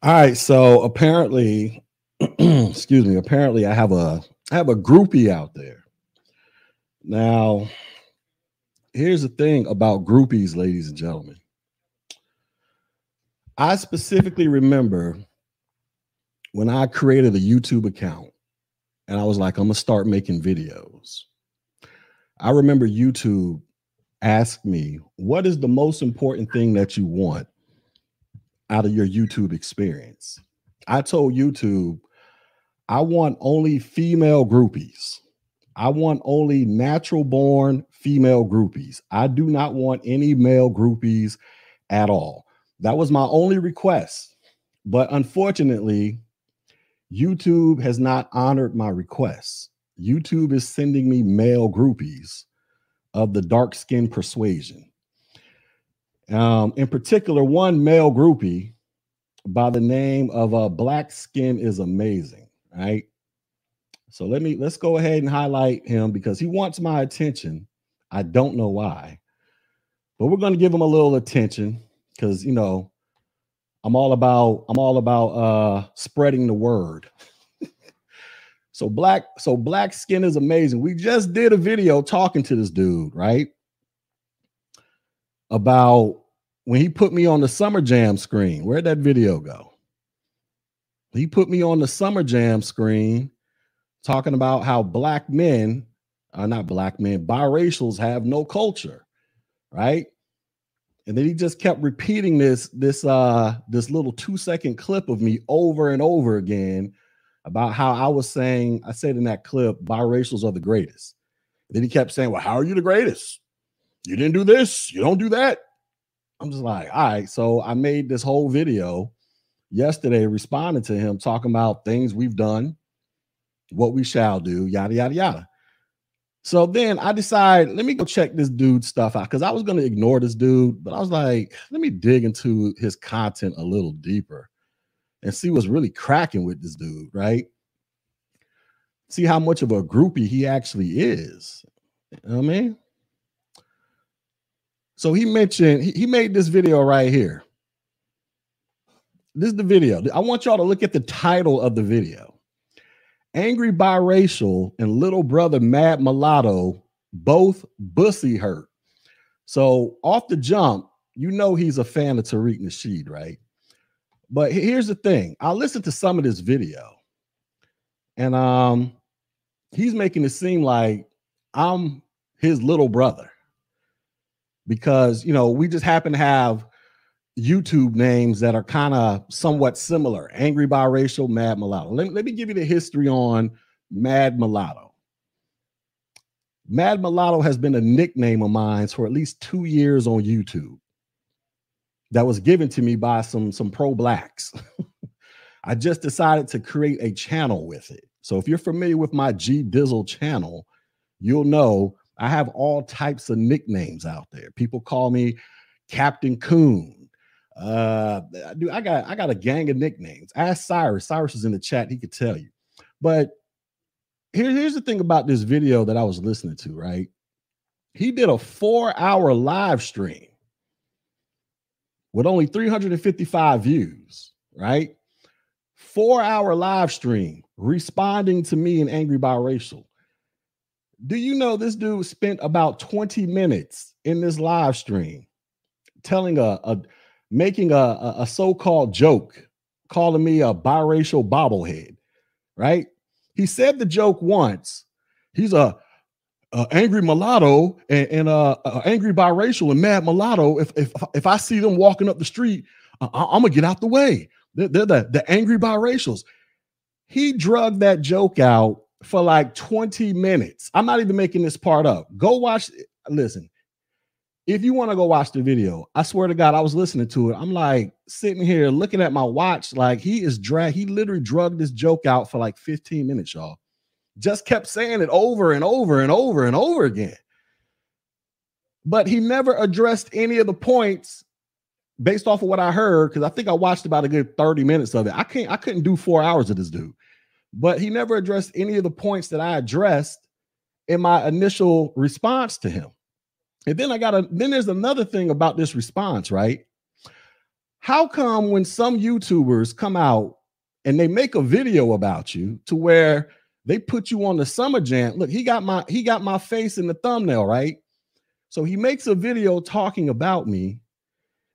All right, so apparently, excuse me, apparently I have a I have a groupie out there. Now, here's the thing about groupies, ladies and gentlemen. I specifically remember when I created a YouTube account and I was like, I'm gonna start making videos. I remember YouTube asked me, What is the most important thing that you want out of your YouTube experience? I told YouTube, I want only female groupies. I want only natural born female groupies. I do not want any male groupies at all. That was my only request. But unfortunately, YouTube has not honored my requests. YouTube is sending me male groupies of the dark skin persuasion. Um, in particular, one male groupie by the name of uh, Black Skin is amazing, right? So let me let's go ahead and highlight him because he wants my attention. I don't know why, but we're going to give him a little attention because you know I'm all about I'm all about uh spreading the word. so black so black skin is amazing. We just did a video talking to this dude, right? About when he put me on the summer jam screen. Where'd that video go? He put me on the summer jam screen talking about how black men are not black men, biracials have no culture, right? And then he just kept repeating this this uh this little 2 second clip of me over and over again about how I was saying I said in that clip biracials are the greatest. And then he kept saying, "Well, how are you the greatest? You didn't do this, you don't do that." I'm just like, "All right." So I made this whole video yesterday responding to him talking about things we've done, what we shall do, yada yada yada. So then I decide, let me go check this dude's stuff out because I was going to ignore this dude, but I was like, let me dig into his content a little deeper and see what's really cracking with this dude, right? See how much of a groupie he actually is. You know what I mean? So he mentioned, he, made this video right here. This is the video. I want y'all to look at the title of the video. Angry Biracial and Little Brother Mad Mulatto both bussy hurt. So off the jump, you know he's a fan of Tariq Nasheed, right? But here's the thing. I listened to some of this video, and um, he's making it seem like I'm his little brother because you know we just happen to have YouTube names that are kind of somewhat similar Angry Biracial, Mad Mulatto. Let, let me give you the history on Mad Mulatto. Mad Mulatto has been a nickname of mine for at least two years on YouTube that was given to me by some, some pro blacks. I just decided to create a channel with it. So if you're familiar with my G Dizzle channel, you'll know I have all types of nicknames out there. People call me Captain Coon, uh, dude, I got I got a gang of nicknames. Ask Cyrus. Cyrus is in the chat. He could tell you. But here, here's the thing about this video that I was listening to. Right, he did a four-hour live stream with only 355 views. Right, four-hour live stream responding to me and angry biracial. Do you know this dude spent about 20 minutes in this live stream telling a, a making a, a, a so-called joke, calling me a biracial bobblehead, right? He said the joke once. He's a, a angry mulatto and, and uh, a angry biracial and mad mulatto. If if if I see them walking up the street, I, am gonna get out the way. They're, they're the the angry biracials. He drugged that joke out for like 20 minutes. I'm not even making this part up. Go watch. Listen, if you want to go watch the video, I swear to God, I was listening to it. I'm like sitting here looking at my watch, like he is drag. He literally drugged this joke out for like 15 minutes, y'all. Just kept saying it over and over and over and over again. But he never addressed any of the points based off of what I heard, because I think I watched about a good 30 minutes of it. I can't, I couldn't do four hours of this dude, but he never addressed any of the points that I addressed in my initial response to him. And then I got a then there's another thing about this response, right? how come when some YouTubers come out and they make a video about you to where they put you on the summer jam? Look, he got my he got my face in the thumbnail, right? So he makes a video talking about me.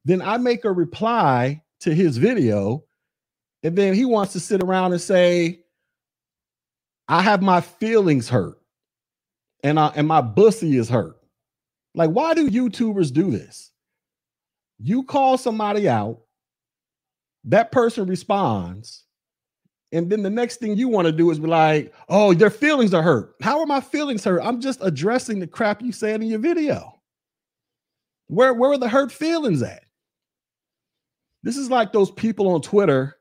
Then I make a reply to his video, and then he wants to sit around and say, I have my feelings hurt and I, and my bussy is hurt. Like, why do YouTubers do this? You call somebody out, that person responds, and then the next thing you want to do is be like, oh, their feelings are hurt. How are my feelings hurt? I'm just addressing the crap you said in your video. Where, where are the hurt feelings at? This is like those people on Twitter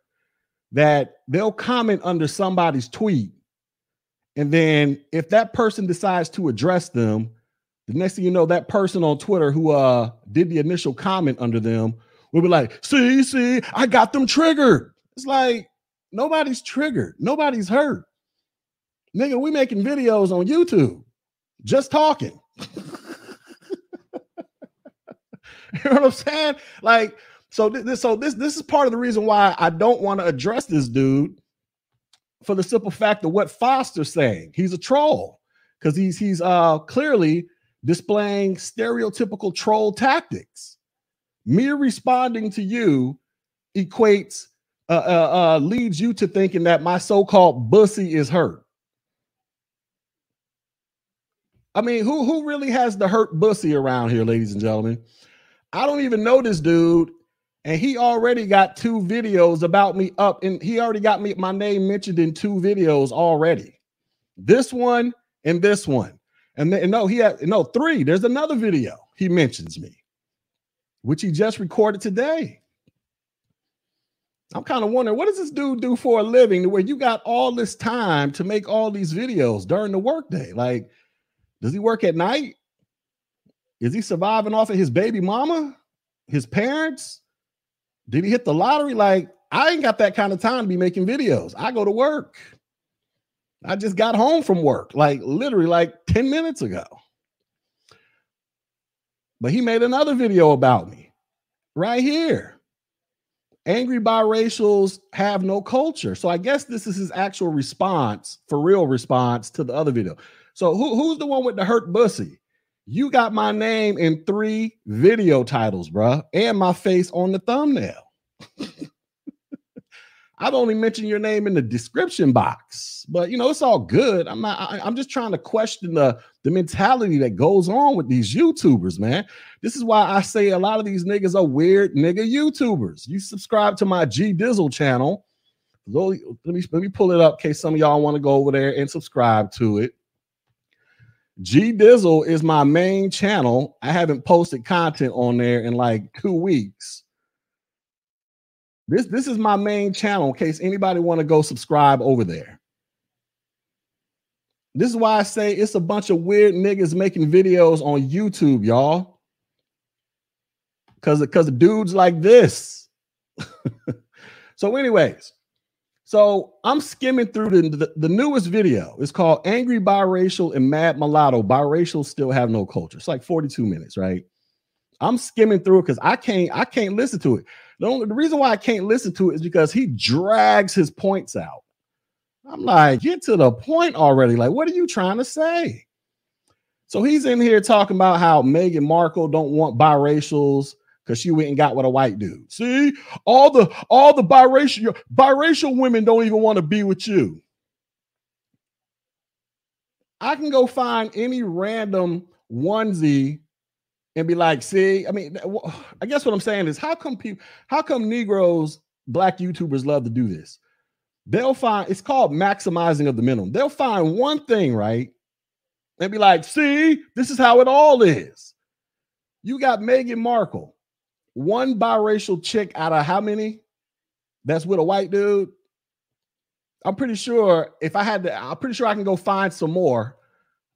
that they'll comment under somebody's tweet and then if that person decides to address them, the next thing you know, that person on Twitter who uh did the initial comment under them will be like, see, see, I got them triggered. It's like nobody's triggered, nobody's hurt. Nigga, we making videos on YouTube, just talking. you know what I'm saying? Like, so this, so this, this is part of the reason why I don't want to address this dude for the simple fact of what Foster's saying. He's a troll because he's he's uh clearly displaying stereotypical troll tactics. Mere responding to you equates uh, uh, uh, leads you to thinking that my so-called bussy is hurt. I mean, who who really has the hurt bussy around here, ladies and gentlemen? I don't even know this dude, and he already got two videos about me up and he already got me my name mentioned in two videos already. This one and this one. And, then, no he had no three. There's another video he mentions me which he just recorded today. I'm kind of wondering what does this dude do for a living where you got all this time to make all these videos during the workday? Like does he work at night? Is he surviving off of his baby mama? His parents did he hit the lottery? Like, I ain't got that kind of time to be making videos. I go to work. I just got home from work, like literally like 10 minutes ago. But he made another video about me right here. Angry biracials have no culture. So I guess this is his actual response, for real response to the other video. So who, who's the one with the hurt bussy? You got my name in three video titles, bruh, and my face on the thumbnail. I've only mentioned your name in the description box, but you know it's all good. I'm not. I, am just trying to question the the mentality that goes on with these YouTubers, man. This is why I say a lot of these niggas are weird nigga YouTubers. You subscribe to my G Dizzle channel. Let me let me pull it up in case some of y'all want to go over there and subscribe to it. G Dizzle is my main channel. I haven't posted content on there in like two weeks. This this is my main channel in case anybody want to go subscribe over there. This is why I say it's a bunch of weird niggas making videos on YouTube, y'all. Cause because dudes like this. so, anyways, so I'm skimming through the, the, the, newest video. It's called Angry Biracial and Mad Mulatto. Biracial still have no culture. It's like 42 minutes, right? I'm skimming through it because I can't I can't listen to it. The, only, the reason why I can't listen to it is because he drags his points out. I'm like, get to the point already. Like, what are you trying to say? So he's in here talking about how Meghan Markle don't want biracials because she went and got with a white dude. See, all the all the biracial biracial women don't even want to be with you. I can go find any random onesie and be like, see, I mean, I guess what I'm saying is how come people, how come Negroes, black YouTubers love to do this? They'll find it's called maximizing of the minimum. They'll find one thing, right? And be like, see, this is how it all is. You got Meghan Markle one biracial chick out of how many that's with a white dude? I'm pretty sure if i had to i'm pretty sure i can go find some more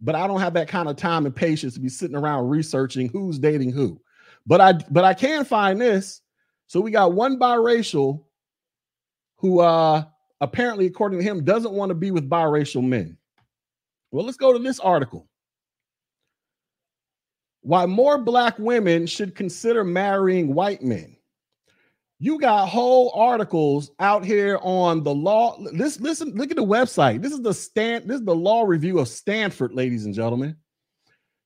but i don't have that kind of time and patience to be sitting around researching who's dating who. But i but i can find this. So we got one biracial who uh apparently according to him doesn't want to be with biracial men. Well let's go to this article why more black women should consider marrying white men. You got whole articles out here on the law. This listen, look at the website. This is the stand, this is the law review of Stanford, ladies and gentlemen.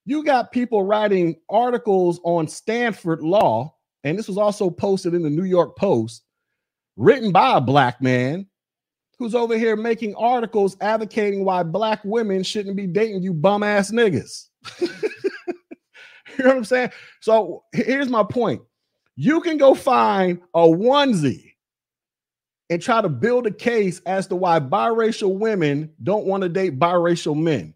You got people writing articles on Stanford law, and this was also posted in the New York Post, written by a black man who's over here making articles advocating why black women shouldn't be dating you bum ass niggas. you know what I'm saying? So here's my point you can go find a onesie and try to build a case as to why biracial women don't want to date biracial men.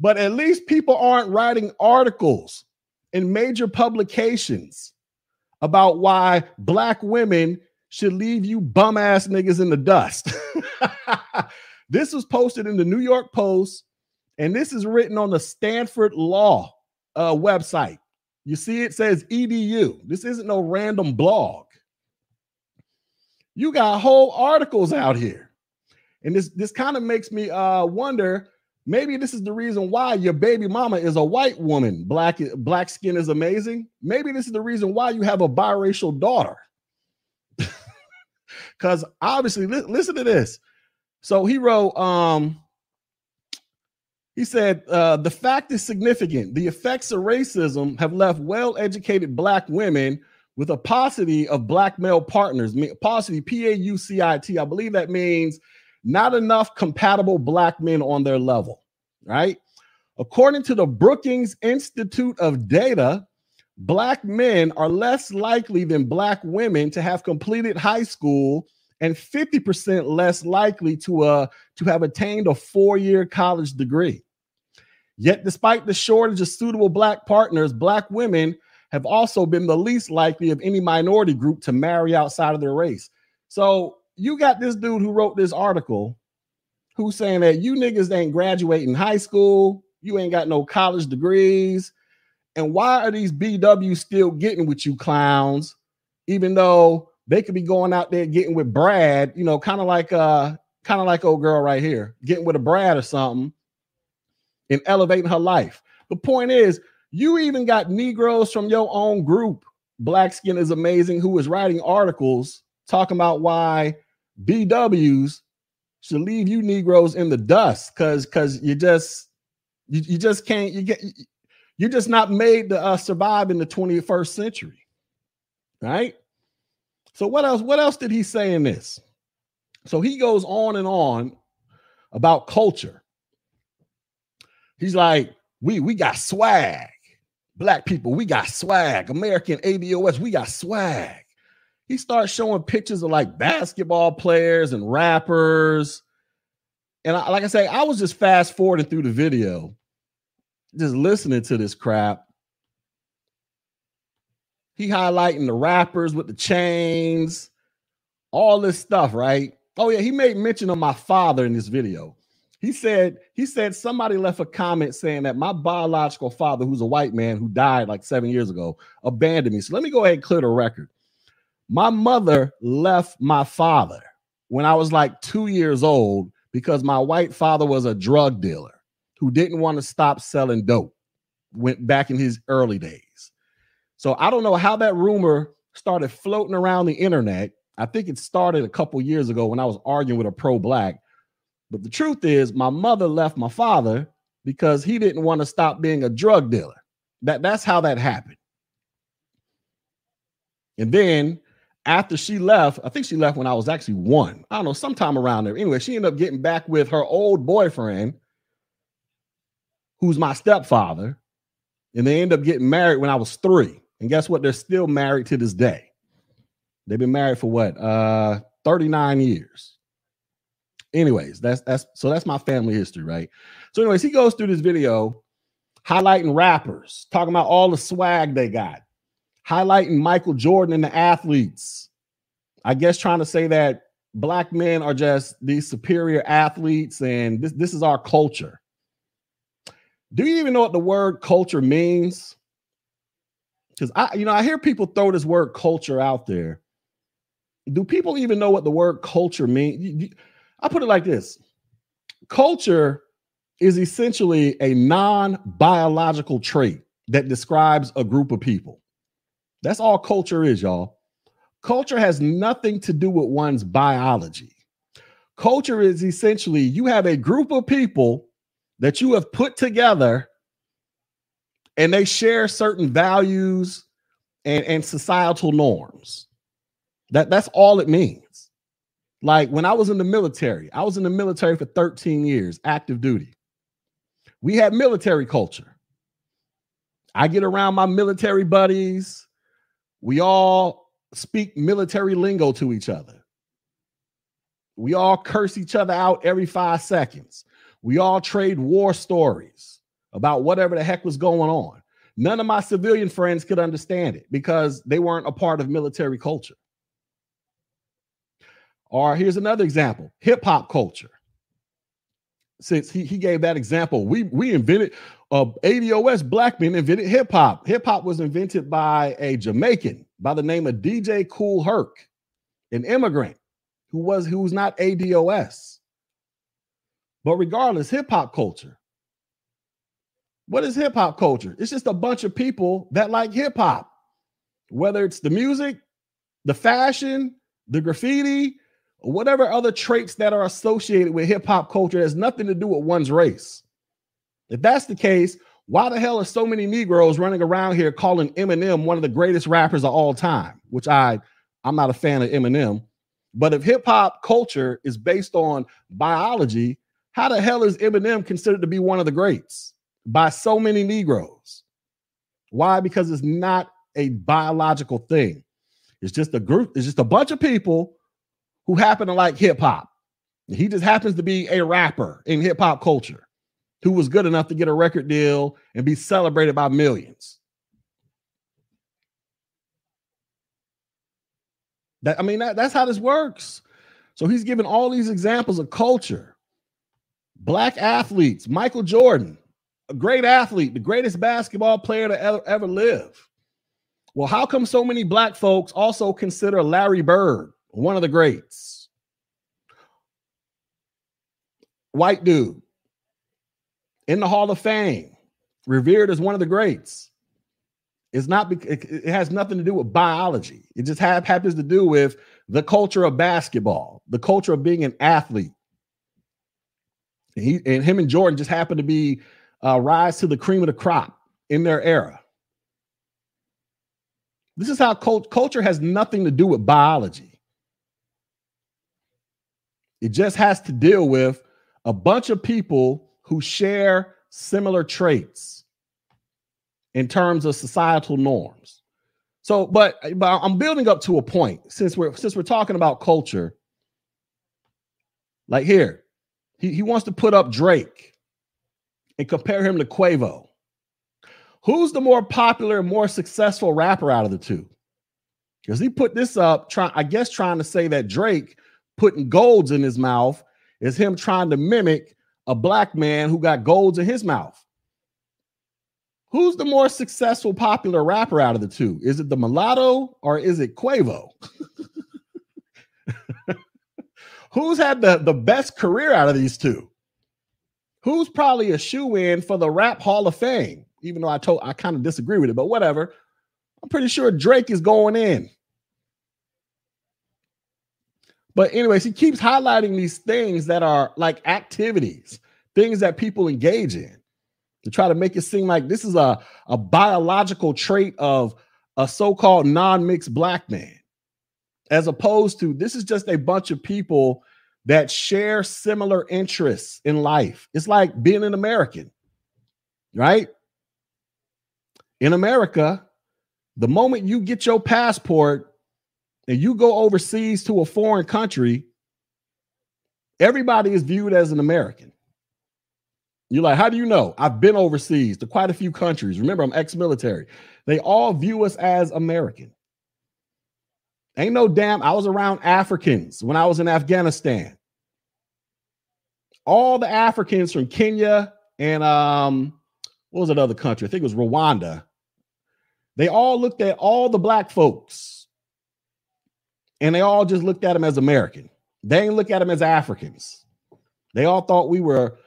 But at least people aren't writing articles in major publications about why black women should leave you bum ass niggas in the dust. this was posted in the New York Post, and this is written on the Stanford Law uh, website. You see, it says edu. This isn't no random blog. You got whole articles out here. And this this kind of makes me uh wonder maybe this is the reason why your baby mama is a white woman. Black black skin is amazing. Maybe this is the reason why you have a biracial daughter. Cuz obviously li- listen to this. So he wrote um he said, uh, the fact is significant. The effects of racism have left well educated Black women with a paucity of Black male partners. Paucity, P A U C I T. I believe that means not enough compatible Black men on their level, right? According to the Brookings Institute of Data, Black men are less likely than Black women to have completed high school and 50% less likely to, uh, to have attained a four year college degree. Yet, despite the shortage of suitable Black partners, Black women have also been the least likely of any minority group to marry outside of their race. So, you got this dude who wrote this article who's saying that you niggas ain't graduating high school, you ain't got no college degrees. And why are these BWs still getting with you clowns, even though they could be going out there getting with Brad, you know, kind of like uh kind of like old girl right here, getting with a Brad or something and elevating her life. The point is, you even got Negroes from your own group, Black Skin is Amazing, who is writing articles talking about why BWs should leave you Negroes in the dust because because you just you, you just can't you get you're just not made to uh, survive in the 21st century, right? So what else? What else did he say in this? So he goes on and on about culture He's like, we we got swag. Black people, we got swag. American ADOS, we got swag. He starts showing pictures of like basketball players and rappers. And I, like I say, I was just fast forwarding through the video, just listening to this crap. He highlighting the rappers with the chains, all this stuff, right? Oh, yeah, he made mention of my father in this video. He said, he said somebody left a comment saying that my biological father, who's a white man who died like seven years ago, abandoned me. So let me go ahead and clear the record. My mother left my father when I was like two years old because my white father was a drug dealer who didn't want to stop selling dope. Went back in his early days. So I don't know how that rumor started floating around the internet. I think it started a couple years ago when I was arguing with a pro black but the truth is, my mother left my father because he didn't want to stop being a drug dealer. That that's how that happened. And then after she left, I think she left when I was actually one. I don't know, sometime around there. Anyway, she ended up getting back with her old boyfriend, who's my stepfather. And they ended up getting married when I was three. And guess what? They're still married to this day. They've been married for what? Uh 39 years anyways, that's that's so that's my family history, right? So, anyways, he goes through this video highlighting rappers, talking about all the swag they got, highlighting Michael Jordan and the athletes. I guess trying to say that black men are just these superior athletes and this, this is our culture. Do you even know what the word culture means? Because I, you know, I hear people throw this word culture out there. Do people even know what the word culture means? I put it like this culture is essentially a non biological trait that describes a group of people. That's all culture is, y'all. culture has nothing to do with one's biology. Culture is essentially you have a group of people that you have put together and they share certain values and, and societal norms. That that's all it means. Like when I was in the military, I was in the military for 13 years, active duty. We had military culture. I get around my military buddies. We all speak military lingo to each other. We all curse each other out every five seconds. We all trade war stories about whatever the heck was going on. None of my civilian friends could understand it because they weren't a part of military culture. Or here's another example hip hop culture. Since he, he gave that example, we, we invented uh, ADOS black men invented hip hop. Hip hop was invented by a Jamaican by the name of DJ Kool Herc, an immigrant who was who was not ADOS. But regardless, hip hop culture. What is hip hop culture? It's just a bunch of people that like hip hop, whether it's the music, the fashion, the graffiti, or whatever other traits that are associated with hip hop culture has nothing to do with one's race. If that's the case, why the hell are so many Negroes running around here calling Eminem one of the greatest rappers of all time? Which I I'm not a fan of Eminem, but if hip hop culture is based on biology, how the hell is Eminem considered to be one of the greats by so many Negroes? Why? Because it's not a biological thing. It's just a group, it's just a bunch of people who happen to like hip hop. He just happens to be a rapper in hip hop culture who was good enough to get a record deal and be celebrated by millions. That I mean, that, that's how this works. So he's giving all these examples of culture. Black athletes, Michael Jordan, a great athlete, the greatest basketball player to ever, ever live. Well, how come so many black folks also consider Larry Bird one of the greats? White dude in the Hall of Fame, revered as one of the greats. It's not it has nothing to do with biology. It just have, happens to do with the culture of basketball, the culture of being an athlete. And he and him and Jordan just happen to be uh, rise to the cream of the crop in their era. This is how cult- culture has nothing to do with biology. It just has to deal with a bunch of people who share similar traits in terms of societal norms. So, but, but I'm building up to a point since we're since we're talking about culture. Like here, he, he wants to put up Drake and compare him to Quavo. Who's the more popular and more successful rapper out of the two? Because he put this up, trying, I guess, trying to say that Drake putting golds in his mouth is him trying to mimic a black man who got golds in his mouth. Who's the more successful popular rapper out of the two? Is it the mulatto or is it Quavo? Who's had the, the best career out of these two? Who's probably a shoe in for the Rap Hall of Fame? Even though I told I kind of disagree with it, but whatever. I'm pretty sure Drake is going in. But anyways, he keeps highlighting these things that are like activities, things that people engage in to try to make it seem like this is a, a biological trait of a so-called non-mixed black man as opposed to this is just a bunch of people that share similar interests in life it's like being an american right in america the moment you get your passport and you go overseas to a foreign country everybody is viewed as an american you're like, how do you know? I've been overseas to quite a few countries. Remember, I'm ex military. They all view us as American. Ain't no damn, I was around Africans when I was in Afghanistan. All the Africans from Kenya and um, what was that other country? I think it was Rwanda. They all looked at all the black folks and they all just looked at them as American. They didn't look at them as Africans. They all thought we were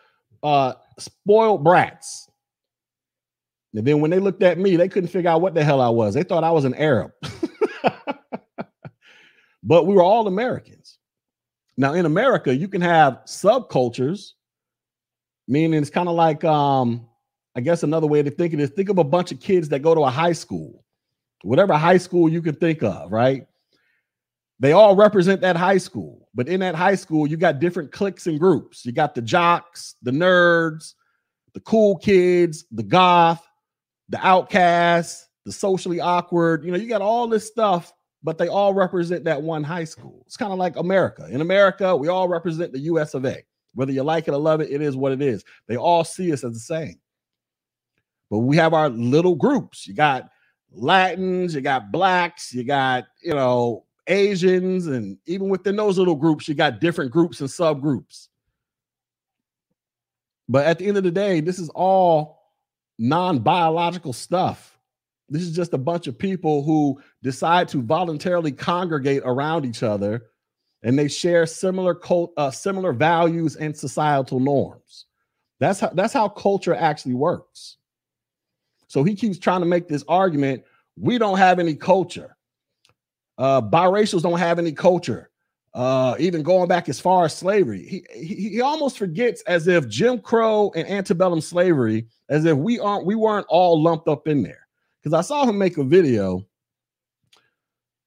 uh, spoiled brats. And then when they looked at me, they couldn't figure out what the hell I was. They thought I was an Arab. but we were all Americans. Now, in America, you can have subcultures, meaning it's kind of like, um, I guess another way to think of it is think of a bunch of kids that go to a high school, whatever high school you can think of, right? They all represent that high school, but in that high school, you got different cliques and groups. You got the jocks, the nerds, the cool kids, the goth, the outcasts, the socially awkward. You know, you got all this stuff, but they all represent that one high school. It's kind of like America. In America, we all represent the US of A. Whether you like it or love it, it is what it is. They all see us as the same. But we have our little groups. You got Latins, you got blacks, you got, you know, Asians, and even within those little groups, you got different groups and subgroups. But at the end of the day, this is all non biological stuff. This is just a bunch of people who decide to voluntarily congregate around each other and they share similar cult, uh, similar values and societal norms. That's how that's how culture actually works. So he keeps trying to make this argument we don't have any culture. Uh, biracials don't have any culture. Uh, even going back as far as slavery, he, he he almost forgets as if Jim Crow and antebellum slavery, as if we aren't we weren't all lumped up in there. Because I saw him make a video.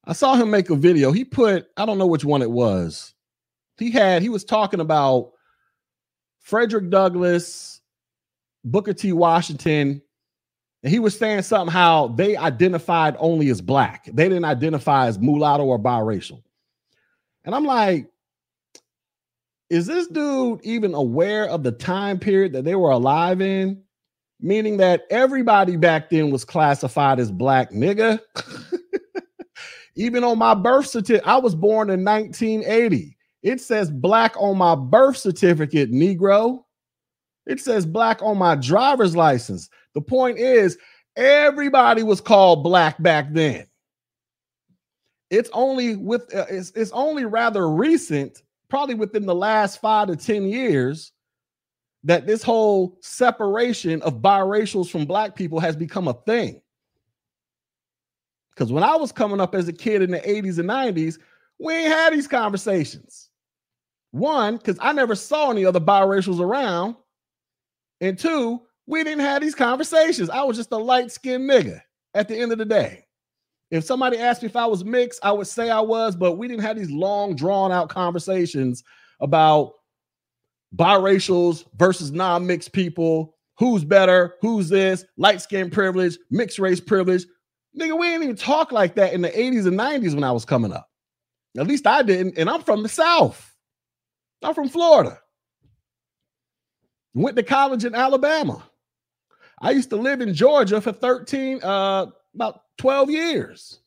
I saw him make a video. He put I don't know which one it was. He had he was talking about Frederick Douglass, Booker T. Washington, and he was saying something how they identified only as black. They didn't identify as mulatto or biracial. And I'm like, is this dude even aware of the time period that they were alive in? Meaning that everybody back then was classified as black nigga. even on my birth certificate, I was born in 1980. It says black on my birth certificate, Negro. It says black on my driver's license. The point is, everybody was called black back then. It's only with uh, it's, it's only rather recent, probably within the last five to ten years, that this whole separation of biracials from black people has become a thing. Because when I was coming up as a kid in the 80s and 90s, we ain't had these conversations. One, because I never saw any other biracials around. And two, we didn't have these conversations. I was just a light skinned nigga at the end of the day. If somebody asked me if I was mixed, I would say I was, but we didn't have these long, drawn out conversations about biracials versus non mixed people. Who's better? Who's this? Light skin privilege, mixed race privilege. Nigga, we didn't even talk like that in the 80s and 90s when I was coming up. At least I didn't. And I'm from the South. I'm from Florida. Went to college in Alabama. I used to live in Georgia for 13, uh, about 12 years.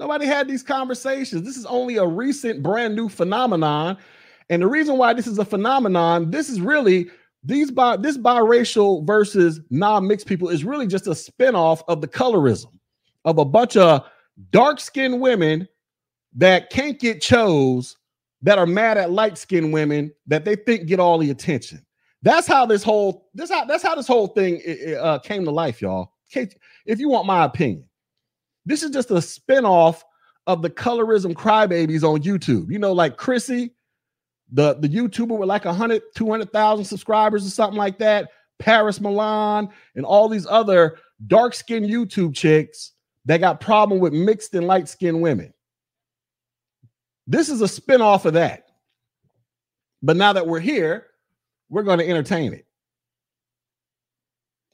Nobody had these conversations. This is only a recent, brand new phenomenon. And the reason why this is a phenomenon, this is really these bi- this biracial versus non-mixed people is really just a spinoff of the colorism of a bunch of dark-skinned women that can't get chose that are mad at light-skinned women that they think get all the attention. That's how this whole this how that's how this whole thing uh, came to life, y'all. If you want my opinion, this is just a spinoff of the colorism crybabies on YouTube. You know, like Chrissy, the the YouTuber with like 100, 200,000 subscribers or something like that. Paris Milan and all these other dark skinned YouTube chicks that got problem with mixed and light skinned women. This is a spinoff of that. But now that we're here, we're going to entertain it.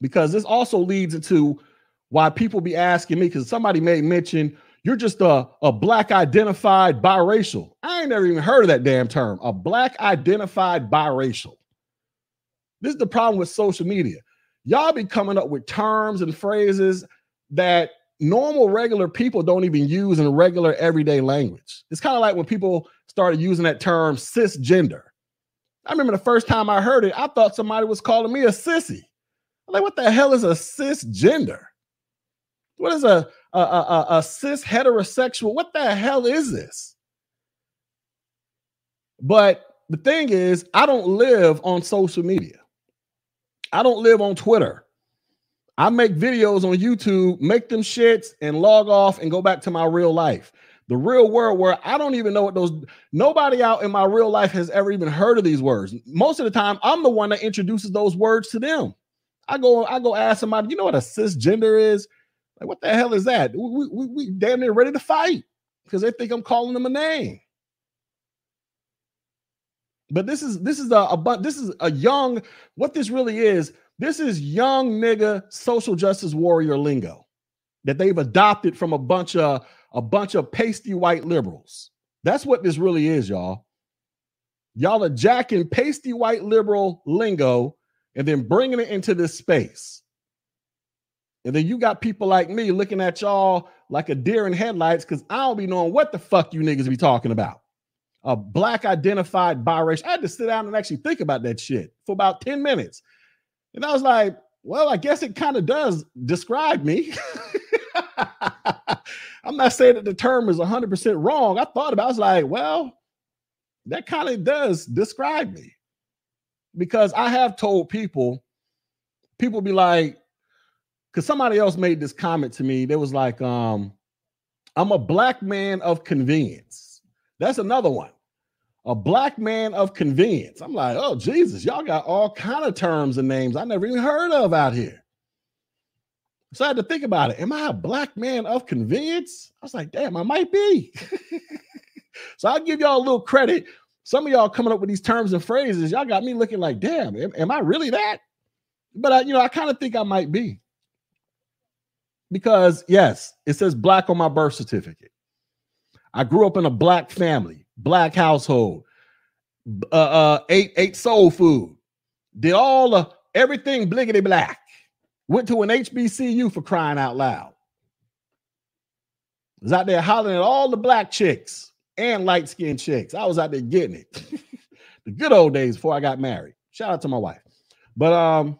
Because this also leads into why people be asking me, because somebody may mention you're just a, a black identified biracial. I ain't never even heard of that damn term, a black identified biracial. This is the problem with social media. Y'all be coming up with terms and phrases that normal, regular people don't even use in regular everyday language. It's kind of like when people started using that term cisgender. I remember the first time I heard it, I thought somebody was calling me a sissy. I'm like, what the hell is a cisgender? What is a, a, a, a cis heterosexual? What the hell is this? But the thing is, I don't live on social media. I don't live on Twitter. I make videos on YouTube, make them shits, and log off and go back to my real life. The real world where I don't even know what those nobody out in my real life has ever even heard of these words. Most of the time, I'm the one that introduces those words to them. I go, I go ask somebody, you know what a cisgender is? Like, what the hell is that? We, we, we damn near ready to fight because they think I'm calling them a name. But this is this is a, a this is a young what this really is. This is young nigga social justice warrior lingo that they've adopted from a bunch of a bunch of pasty white liberals. That's what this really is, y'all. Y'all are jacking pasty white liberal lingo and then bringing it into this space. And then you got people like me looking at y'all like a deer in headlights because I don't be knowing what the fuck you niggas be talking about. A black identified biracial. I had to sit down and actually think about that shit for about 10 minutes. And I was like, well, I guess it kind of does describe me. I'm not saying that the term is 100% wrong. I thought about it. I was like, well, that kind of does describe me because I have told people, people be like, because somebody else made this comment to me. They was like, um, I'm a black man of convenience. That's another one. A black man of convenience. I'm like, oh Jesus, y'all got all kind of terms and names I never even heard of out here. So I had to think about it. Am I a black man of convenience? I was like, damn, I might be. so I'll give y'all a little credit. Some of y'all coming up with these terms and phrases, y'all got me looking like, damn, am, am I really that? But I, you know, I kind of think I might be. Because yes, it says black on my birth certificate. I grew up in a black family, black household, uh, uh ate ate soul food, did all the everything bliggity black. Went to an HBCU for crying out loud. Was out there hollering at all the black chicks and light skinned chicks. I was out there getting it. the good old days before I got married. Shout out to my wife. But um,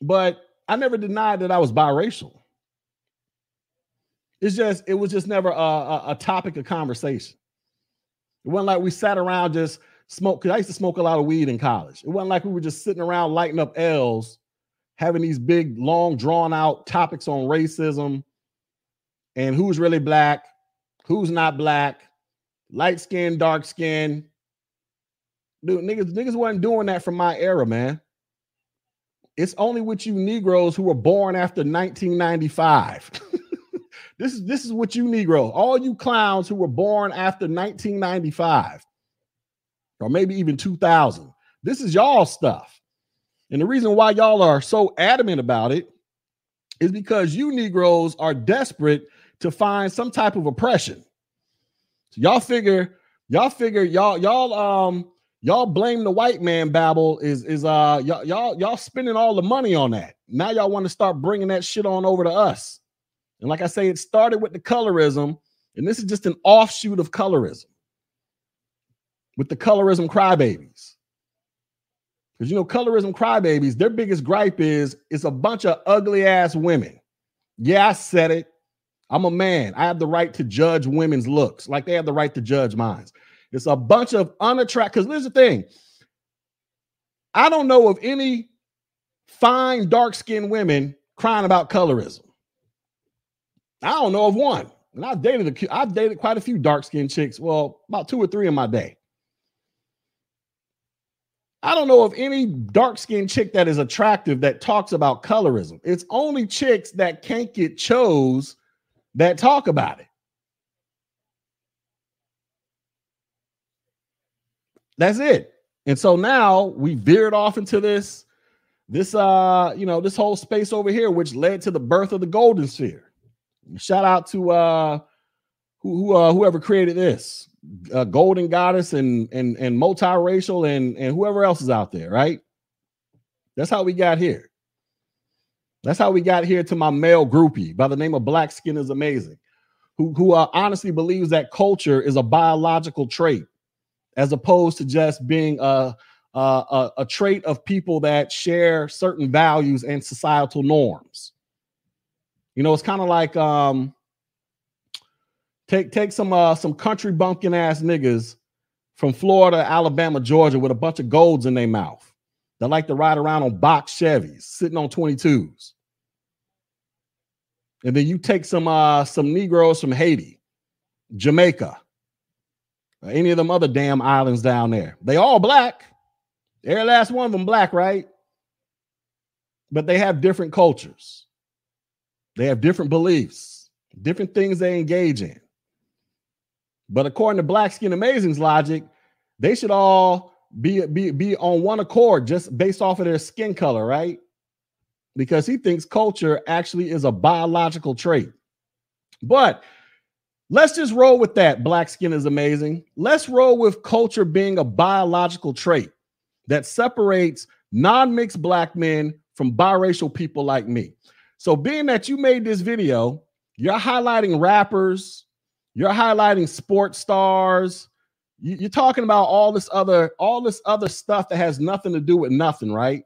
but I never denied that I was biracial. It's just it was just never a, a, a topic of conversation. It wasn't like we sat around just smoke because I used to smoke a lot of weed in college. It wasn't like we were just sitting around lighting up L's, having these big, long, drawn out topics on racism and who's really black, who's not black, light skin, dark skin. Dude, niggas, niggas wasn't doing that from my era, man. It's only with you Negroes who were born after 1995. this is this is what you Negro, all you clowns who were born after 1995 or maybe even 2000. This is y'all stuff. And the reason why y'all are so adamant about it is because you Negroes are desperate to find some type of oppression. So y'all figure, y'all figure, y'all, y'all, um, y'all blame the white man babble is is uh y'all y'all y'all spending all the money on that. Now y'all want to start bringing that shit on over to us. And like I say, it started with the colorism, and this is just an offshoot of colorism with the colorism crybabies. Because you know, colorism crybabies, their biggest gripe is it's a bunch of ugly ass women. Yeah, I said it. I'm a man. I have the right to judge women's looks like they have the right to judge mine. It's a bunch of unattractive. Because here's the thing I don't know of any fine, dark skinned women crying about colorism. I don't know of one. And I've dated a, I've dated quite a few dark skinned chicks. Well, about two or three in my day. I don't know of any dark skinned chick that is attractive that talks about colorism. It's only chicks that can't get chose that talk about it. That's it. And so now we veered off into this, this uh, you know, this whole space over here, which led to the birth of the golden sphere. Shout out to uh who, who uh whoever created this uh, Golden Goddess and and and multiracial and and whoever else is out there, right? That's how we got here. That's how we got here to my male groupie by the name of Black Skin is Amazing, who who uh, honestly believes that culture is a biological trait, as opposed to just being a a, a trait of people that share certain values and societal norms. You know, it's kind of like um, Take take some uh some country bumpkin ass niggas from Florida, Alabama, Georgia with a bunch of golds in their mouth. that like to ride around on box Chevys, sitting on 22s. And then you take some uh some Negroes from Haiti, Jamaica, any of them other damn islands down there. They all black. Every last one of them black, right? But they have different cultures. They have different beliefs, different things they engage in. But according to Black Skin Amazing's logic, they should all be, be, be on one accord just based off of their skin color, right? Because he thinks culture actually is a biological trait. But let's just roll with that. Black skin is amazing. Let's roll with culture being a biological trait that separates non mixed black men from biracial people like me. So, being that you made this video, you're highlighting rappers, you're highlighting sports stars, you, are talking about all this other all this other stuff that has nothing to do with nothing, right?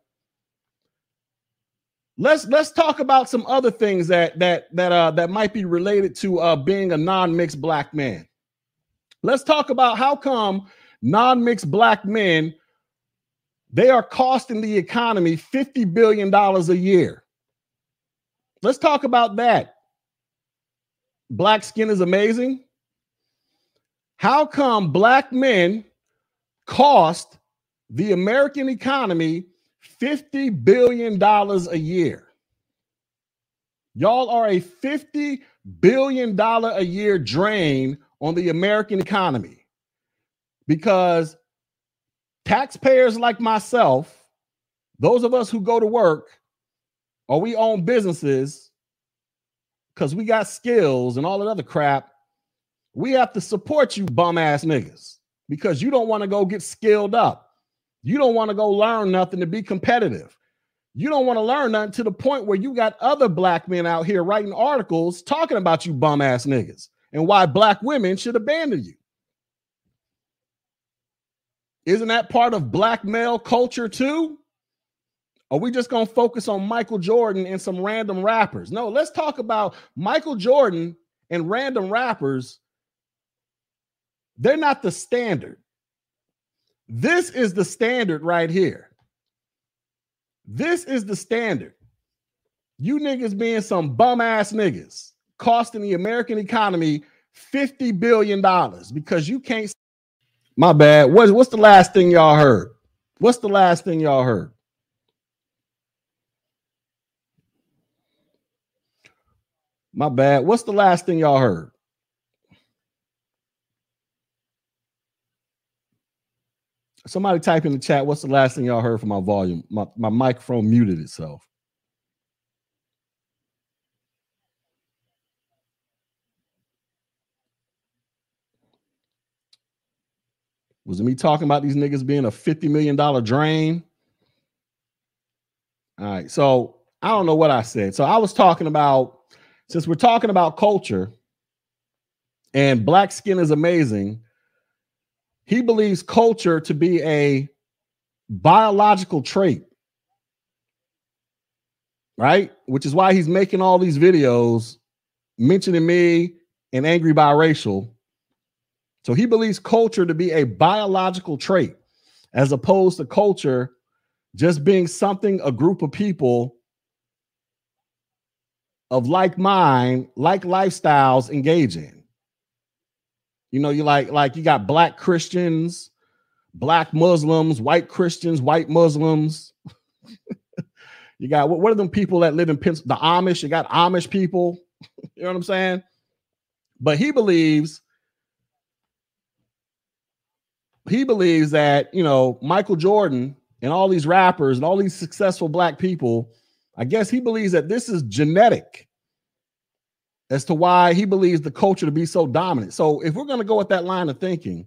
Let's let's talk about some other things that that that uh that might be related to uh being a non-mixed black man. Let's talk about how come non-mixed black men they are costing the economy 50 billion dollars a year. Let's talk about that. Black skin is amazing. How come black men cost the American economy $50 billion a year? Y'all are a $50 billion a year drain on the American economy because taxpayers like myself, those of us who go to work or we own businesses because we got skills and all that other crap, we have to support you bum ass niggas because you don't want to go get skilled up. You don't want to go learn nothing to be competitive. You don't want to learn nothing to the point where you got other black men out here writing articles talking about you bum ass niggas and why black women should abandon you. Isn't that part of black male culture too? Are we just going to focus on Michael Jordan and some random rappers? No, let's talk about Michael Jordan and random rappers they're not the standard. This is the standard right here. This is the standard. You niggas being some bum ass niggas costing the American economy $50 billion because you can't. My bad. What, what's the last thing y'all heard? What's the last thing y'all heard? My bad. What's the last thing y'all heard? Somebody type in the chat. What's the last thing y'all heard from my volume? My, my microphone muted itself. Was it me talking about these niggas being a $50 million drain? All right. So I don't know what I said. So I was talking about, since we're talking about culture and black skin is amazing, he believes culture to be a biological trait. Right? Which is why he's making all these videos mentioning me and angry biracial. So he believes culture to be a biological trait as opposed to culture just being something a group of people of like mind, like lifestyles engage in. You know, you like like you got black Christians, black Muslims, white Christians, white Muslims. you got what, what are them people that live in Pens- the Amish? You got Amish people. you know what I'm saying? But he believes he believes that you know Michael Jordan and all these rappers and all these successful black people. I guess he believes that this is genetic as to why he believes the culture to be so dominant. So if we're going to go with that line of thinking,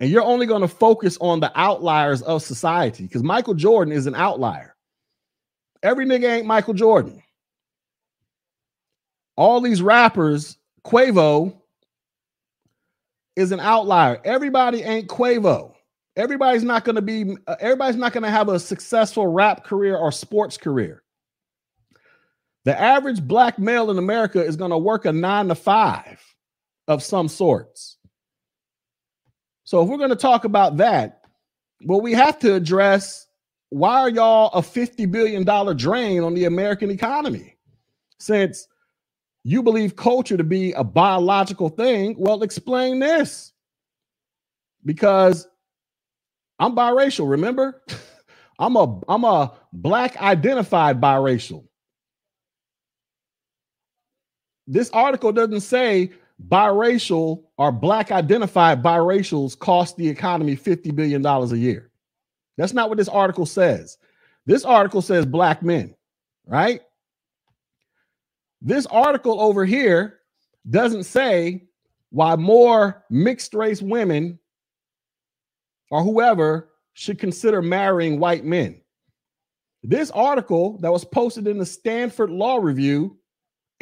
and you're only going to focus on the outliers of society, because Michael Jordan is an outlier. Every nigga ain't Michael Jordan. All these rappers, Quavo is an outlier. Everybody ain't Quavo. Everybody's not going to be, uh, everybody's not going to have a successful rap career or sports career. The average black male in America is going to work a nine to five of some sorts. So if we're going to talk about that, well, we have to address why are y'all a $50 billion drain on the American economy? Since you believe culture to be a biological thing, well, explain this. Because I'm biracial, remember? I'm a I'm a black identified biracial. This article doesn't say biracial or black identified biracials cost the economy 50 billion dollars a year. That's not what this article says. This article says black men, right? This article over here doesn't say why more mixed race women or whoever should consider marrying white men. This article that was posted in the Stanford Law Review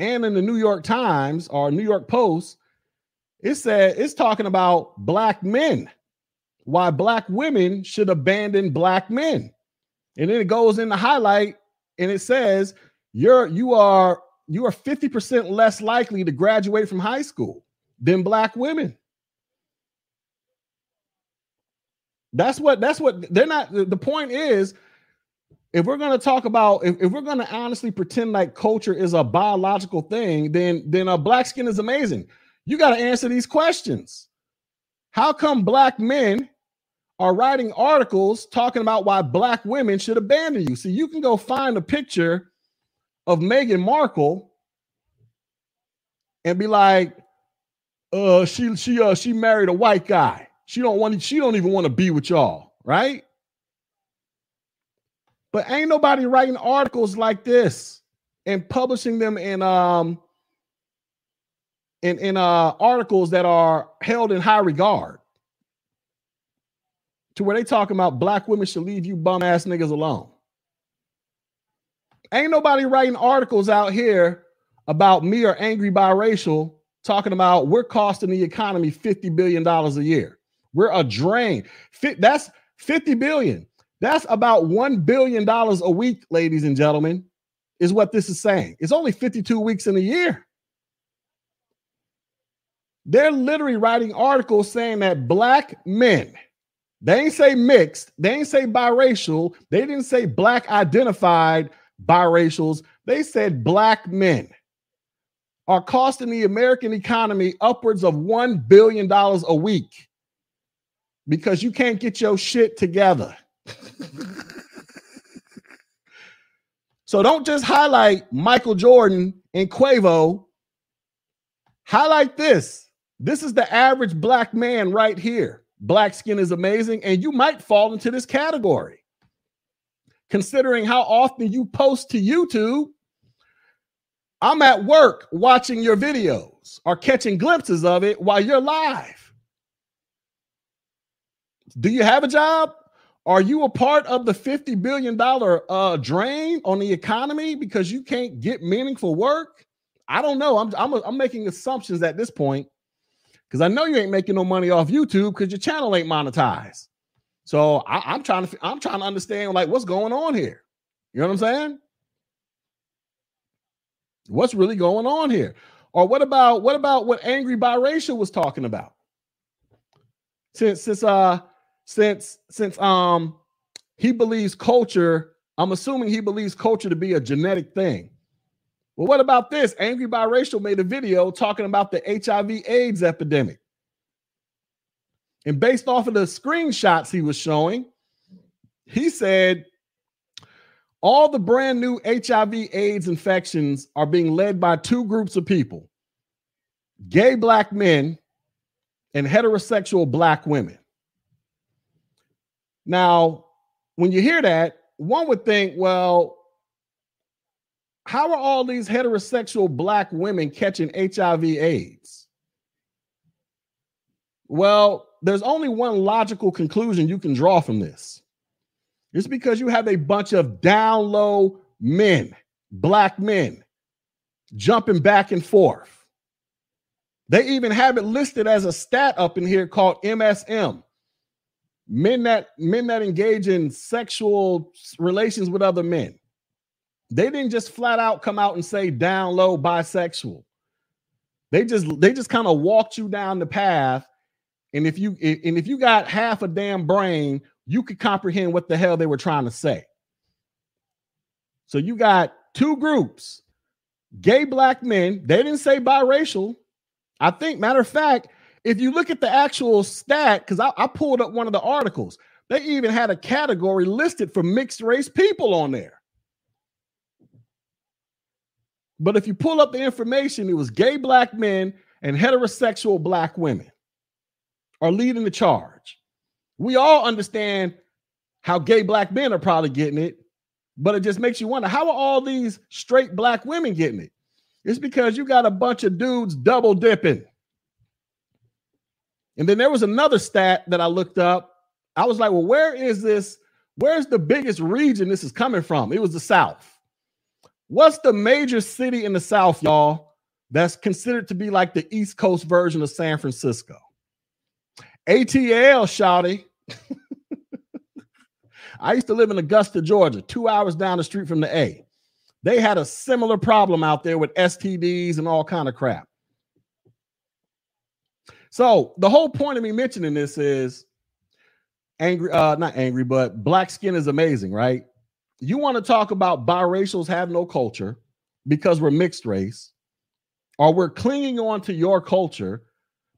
and in the New York Times or New York Post, it said it's talking about black men, why black women should abandon black men. And then it goes in the highlight and it says you're you are you are 50% less likely to graduate from high school than black women. That's what that's what they're not. The point is, if we're going to talk about if, if we're going to honestly pretend like culture is a biological thing, then then a black skin is amazing. You got to answer these questions. How come black men are writing articles talking about why black women should abandon you? so you can go find a picture of Meghan Markle and be like, uh, she she uh she married a white guy. She don't want she don't even want to be with y'all, right? But ain't nobody writing articles like this and publishing them in um in in uh articles that are held in high regard. To where they talking about black women should leave you bum ass niggas alone. Ain't nobody writing articles out here about me or angry biracial talking about we're costing the economy $50 billion a year. We're a drain. That's 50 billion. That's about $1 billion a week, ladies and gentlemen, is what this is saying. It's only 52 weeks in a year. They're literally writing articles saying that black men, they ain't say mixed, they ain't say biracial, they didn't say black identified biracials, they said black men are costing the American economy upwards of $1 billion a week because you can't get your shit together. so don't just highlight Michael Jordan and Quavo. Highlight this. This is the average black man right here. Black skin is amazing, and you might fall into this category. Considering how often you post to YouTube, I'm at work watching your videos or catching glimpses of it while you're live. Do you have a job? Are you a part of the $50 billion uh, drain on the economy because you can't get meaningful work? I don't know. I'm, I'm, I'm making assumptions at this point because I know you ain't making no money off YouTube because your channel ain't monetized. So I, am trying to I'm trying to understand like what's going on here. You know what I'm saying? What's really going on here? Or what about what about what angry biracial was talking about? Since since uh since since um he believes culture, I'm assuming he believes culture to be a genetic thing. Well, what about this? Angry Biracial made a video talking about the HIV AIDS epidemic. And based off of the screenshots he was showing, he said all the brand new HIV AIDS infections are being led by two groups of people gay black men and heterosexual black women. Now, when you hear that, one would think, well, how are all these heterosexual black women catching HIV AIDS? Well, there's only one logical conclusion you can draw from this. It's because you have a bunch of down low men, black men, jumping back and forth. They even have it listed as a stat up in here called MSM men that men that engage in sexual relations with other men they didn't just flat out come out and say down low bisexual they just they just kind of walked you down the path and if you and if you got half a damn brain you could comprehend what the hell they were trying to say. So you got two groups gay black men. They didn't say biracial. I think, matter of fact, if you look at the actual stat, because I, I, pulled up one of the articles, they even had a category listed for mixed race people on there. But if you pull up the information, it was gay black men and heterosexual black women are leading the charge. We all understand how gay black men are probably getting it, but it just makes you wonder how are all these straight black women getting it? It's because you got a bunch of dudes double dipping. And then there was another stat that I looked up. I was like, well, where is this? Where's the biggest region this is coming from? It was the South. What's the major city in the South, y'all, that's considered to be like the East Coast version of San Francisco? ATL, shouty. I used to live in Augusta, Georgia, two hours down the street from the A. They had a similar problem out there with STDs and all kind of crap. So the whole point of me mentioning this is angry, uh, not angry, but black skin is amazing, right? You want to talk about biracials have no culture because we're mixed race, or we're clinging on to your culture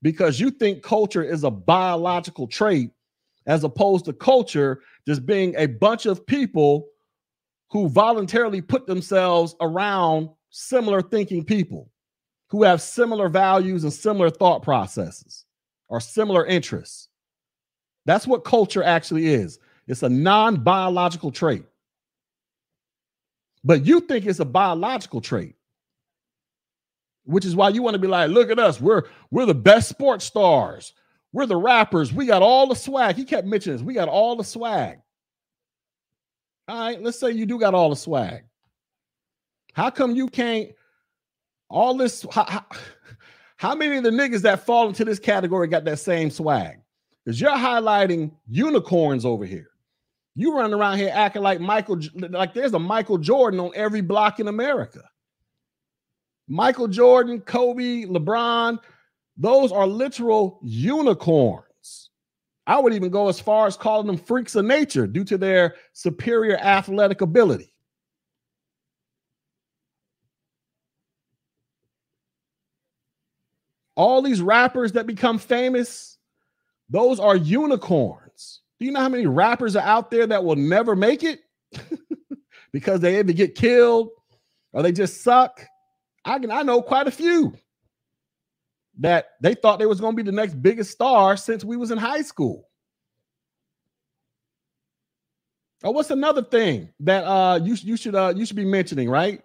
because you think culture is a biological trait as opposed to culture just being a bunch of people who voluntarily put themselves around similar thinking people who have similar values and similar thought processes or similar interests. That's what culture actually is. It's a non biological trait. But you think it's a biological trait which is why you want to be like, look at us, we're we're the best sports stars, we're the rappers, we got all the swag. He kept mentioning this, we got all the swag. All right, let's say you do got all the swag. How come you can't all this? How, how, how many of the niggas that fall into this category got that same swag? Because you're highlighting unicorns over here. You running around here acting like Michael, like there's a Michael Jordan on every block in America. Michael Jordan, Kobe, LeBron, those are literal unicorns. I would even go as far as calling them freaks of nature due to their superior athletic ability. All these rappers that become famous, those are unicorns. Do you know how many rappers are out there that will never make it because they either get killed or they just suck? I can I know quite a few that they thought they was going to be the next biggest star since we was in high school. Oh, what's another thing that uh you you should uh you should be mentioning, right?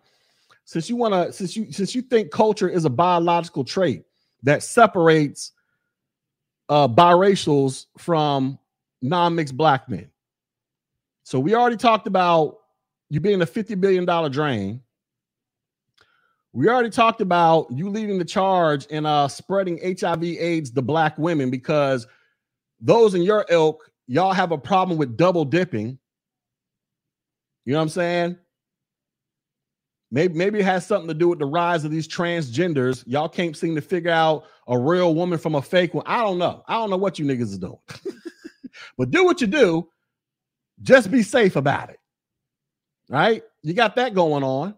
Since you want to since you since you think culture is a biological trait that separates uh biracials from non-mixed black men. So we already talked about you being a 50 billion dollar drain we already talked about you leading the charge in uh spreading HIV AIDS to black women because those in your ilk, y'all have a problem with double dipping. You know what I'm saying? Maybe maybe it has something to do with the rise of these transgenders. Y'all can't seem to figure out a real woman from a fake one. I don't know. I don't know what you niggas is doing. but do what you do. Just be safe about it. Right? You got that going on.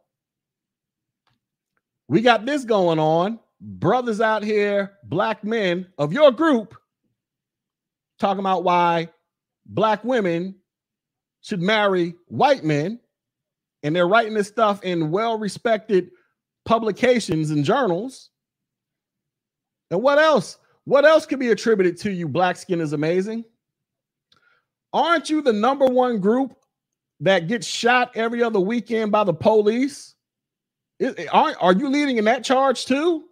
We got this going on. Brothers out here, black men of your group, talking about why black women should marry white men. And they're writing this stuff in well respected publications and journals. And what else? What else could be attributed to you? Black skin is amazing. Aren't you the number one group that gets shot every other weekend by the police? Are, are you leading in that charge too?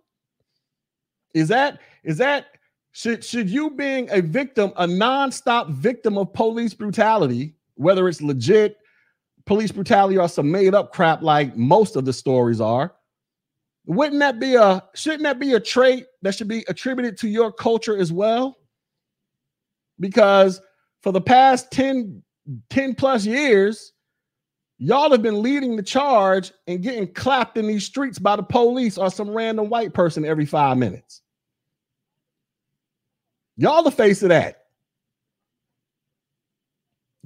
Is that is that should should you being a victim, a nonstop victim of police brutality, whether it's legit police brutality are some made up crap like most of the stories are, wouldn't that be a shouldn't that be a trait that should be attributed to your culture as well? Because for the past 10 10 plus years, Y'all have been leading the charge and getting clapped in these streets by the police or some random white person every five minutes. Y'all the face of that.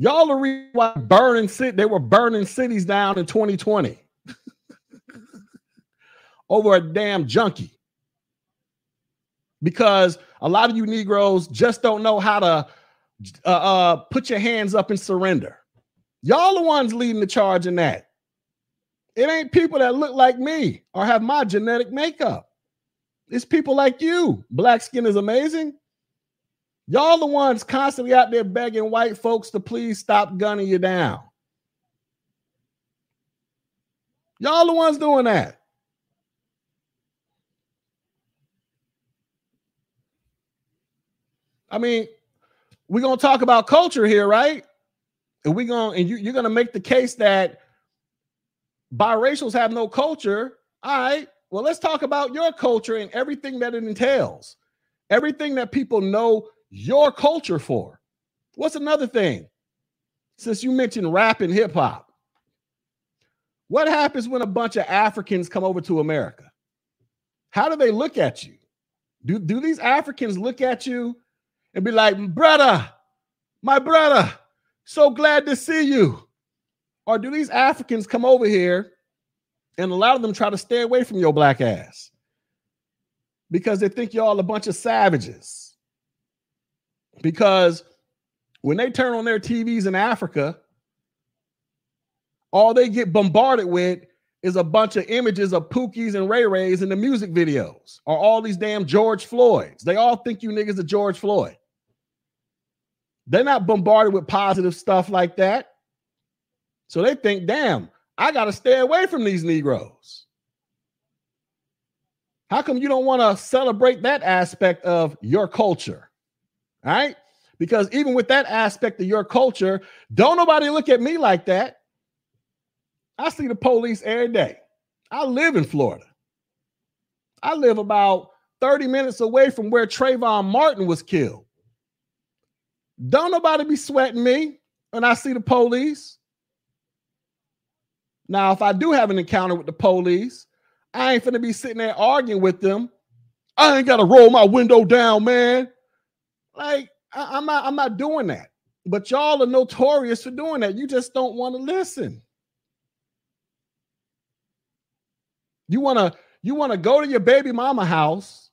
Y'all reason why burning city, they were burning cities down in 2020 over a damn junkie. Because a lot of you Negroes just don't know how to uh, uh, put your hands up and surrender. Y'all the ones leading the charge in that. It ain't people that look like me or have my genetic makeup. It's people like you. Black skin is amazing. Y'all the ones constantly out there begging white folks to please stop gunning you down. Y'all the ones doing that. I mean, we're gonna talk about culture here, right? And we're gonna and you, you're gonna make the case that biracials have no culture. All right. Well, let's talk about your culture and everything that it entails. Everything that people know your culture for. What's another thing? Since you mentioned rap and hip hop, what happens when a bunch of Africans come over to America? How do they look at you? Do, do these Africans look at you and be like, brother, my brother, so glad to see you? Or do these Africans come over here and a lot of them try to stay away from your black ass because they think y'all a bunch of savages? Because when they turn on their TVs in Africa, all they get bombarded with is a bunch of images of Pookies and Ray Rays in the music videos, or all these damn George Floyds. They all think you niggas are George Floyd. They're not bombarded with positive stuff like that. So they think, damn, I got to stay away from these Negroes. How come you don't want to celebrate that aspect of your culture? All right. Because even with that aspect of your culture, don't nobody look at me like that. I see the police every day. I live in Florida. I live about 30 minutes away from where Trayvon Martin was killed. Don't nobody be sweating me when I see the police. Now, if I do have an encounter with the police, I ain't finna be sitting there arguing with them. I ain't gotta roll my window down, man. Like I, am not I'm not doing that. But y'all are notorious for doing that. You just don't want to listen. You want to you want to go to your baby mama house,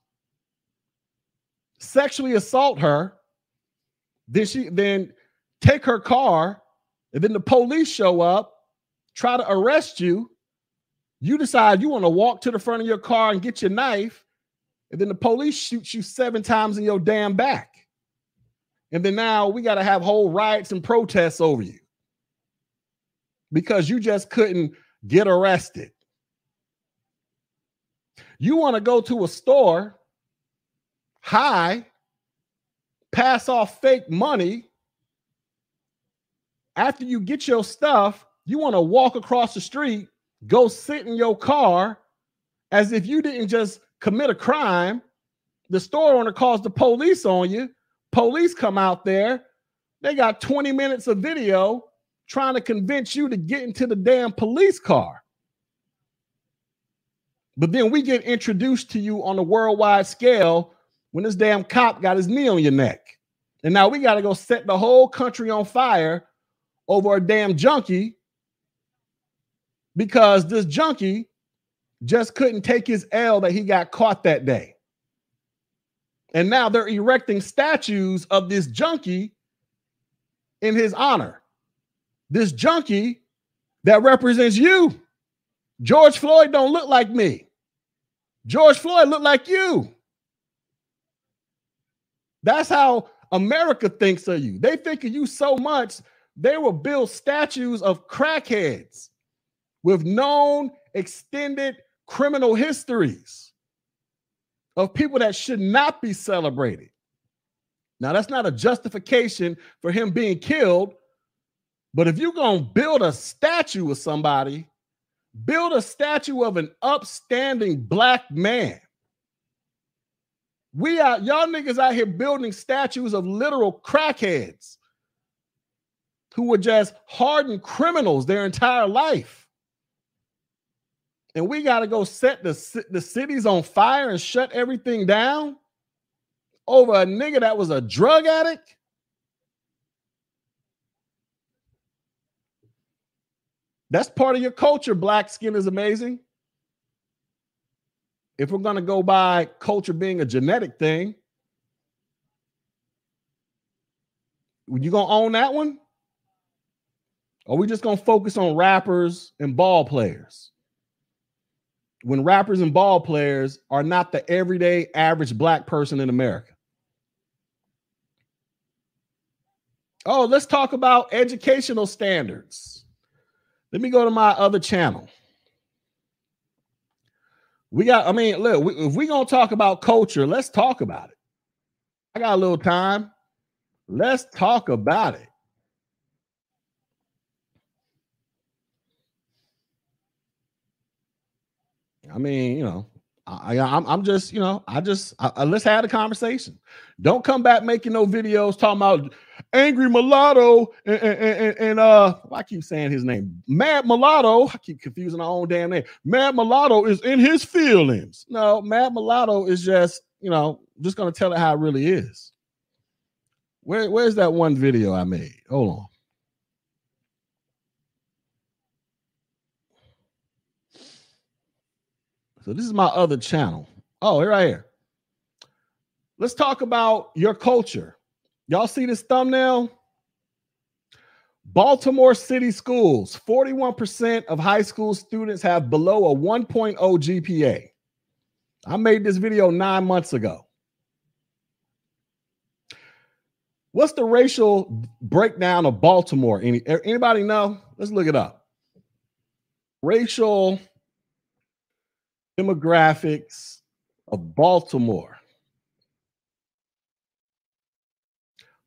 sexually assault her, then she then take her car, and then the police show up, try to arrest you. You decide you want to walk to the front of your car and get your knife, and then the police shoots you seven times in your damn back. And then now we got to have whole riots and protests over you because you just couldn't get arrested. You want to go to a store, high, pass off fake money. After you get your stuff, you want to walk across the street, go sit in your car as if you didn't just commit a crime. The store owner calls the police on you Police come out there. They got 20 minutes of video trying to convince you to get into the damn police car. But then we get introduced to you on a worldwide scale when this damn cop got his knee on your neck. And now we got to go set the whole country on fire over a damn junkie because this junkie just couldn't take his L that he got caught that day. And now they're erecting statues of this junkie in his honor. This junkie that represents you. George Floyd don't look like me. George Floyd look like you. That's how America thinks of you. They think of you so much, they will build statues of crackheads with known extended criminal histories of people that should not be celebrated. Now, that's not a justification for him being killed, but if you're going to build a statue of somebody, build a statue of an upstanding black man. We are y'all niggas out here building statues of literal crackheads who were just hardened criminals their entire life and we got to go set the, the cities on fire and shut everything down over a nigga that was a drug addict? That's part of your culture. Black skin is amazing. If we're going to go by culture being a genetic thing, you going to own that one? Or we just going to focus on rappers and ball players? When rappers and ball players are not the everyday average black person in America. Oh, let's talk about educational standards. Let me go to my other channel. We got, I mean, look, we, if we're going to talk about culture, let's talk about it. I got a little time. Let's talk about it. I mean, you know, I, I'm, I'm just, you know, I just I, I, let's have a conversation. Don't come back making no videos talking about angry mulatto and, and, and, and uh, I keep saying his name, Mad Mulatto. I keep confusing our own damn name. Mad Mulatto is in his feelings. No, Mad Mulatto is just, you know, just gonna tell it how it really is. Where, where's that one video I made? Hold on. So this is my other channel. Oh, right here. Let's talk about your culture. Y'all see this thumbnail? Baltimore City Schools, 41% of high school students have below a 1.0 GPA. I made this video nine months ago. What's the racial breakdown of Baltimore? Any, anybody know? Let's look it up. Racial demographics of Baltimore.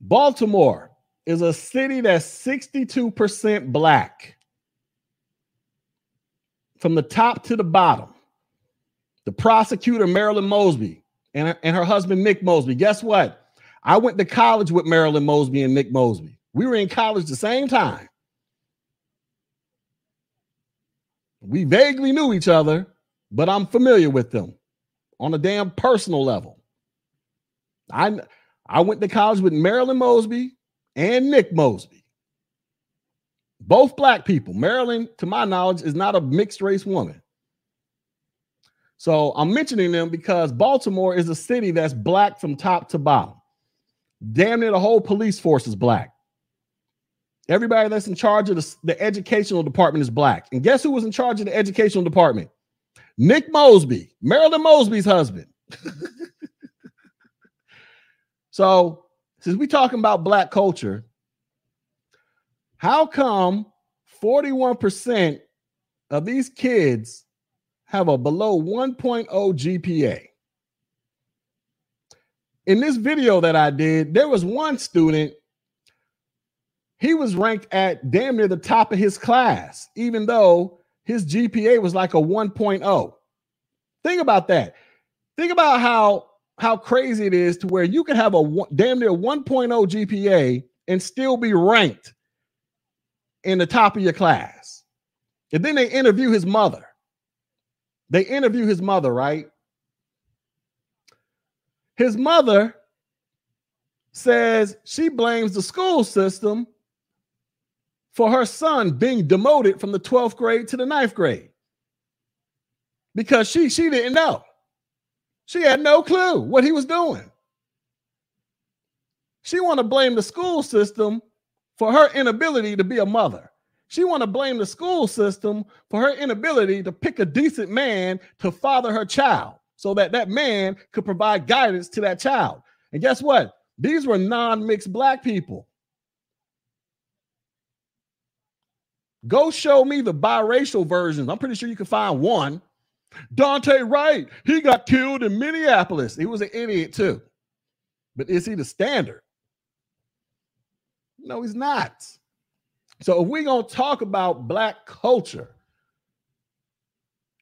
Baltimore is a city that's 62% black from the top to the bottom. The prosecutor, Marilyn Mosby, and her, and her husband, Nick Mosby. Guess what? I went to college with Marilyn Mosby and Nick Mosby. We were in college the same time. We vaguely knew each other, but I'm familiar with them on a damn personal level. I I went to college with Marilyn Mosby and Nick Mosby. Both black people. Marilyn, to my knowledge, is not a mixed race woman. So I'm mentioning them because Baltimore is a city that's black from top to bottom. Damn near the whole police force is black. Everybody that's in charge of the, the educational department is black. And guess who was in charge of the educational department? Nick Mosby, Marilyn Mosby's husband. so, since we're talking about black culture, how come 41% of these kids have a below 1.0 GPA? In this video that I did, there was one student, he was ranked at damn near the top of his class, even though his GPA was like a 1.0. Think about that. Think about how how crazy it is to where you can have a damn near 1.0 GPA and still be ranked in the top of your class. And then they interview his mother. They interview his mother, right? His mother says she blames the school system for her son being demoted from the 12th grade to the ninth grade because she she didn't know. She had no clue what he was doing. She want to blame the school system for her inability to be a mother. She want to blame the school system for her inability to pick a decent man to father her child so that that man could provide guidance to that child. And guess what? These were non-mixed black people. Go show me the biracial versions. I'm pretty sure you can find one. Daunte Wright, he got killed in Minneapolis. He was an idiot too. But is he the standard? No, he's not. So if we're going to talk about black culture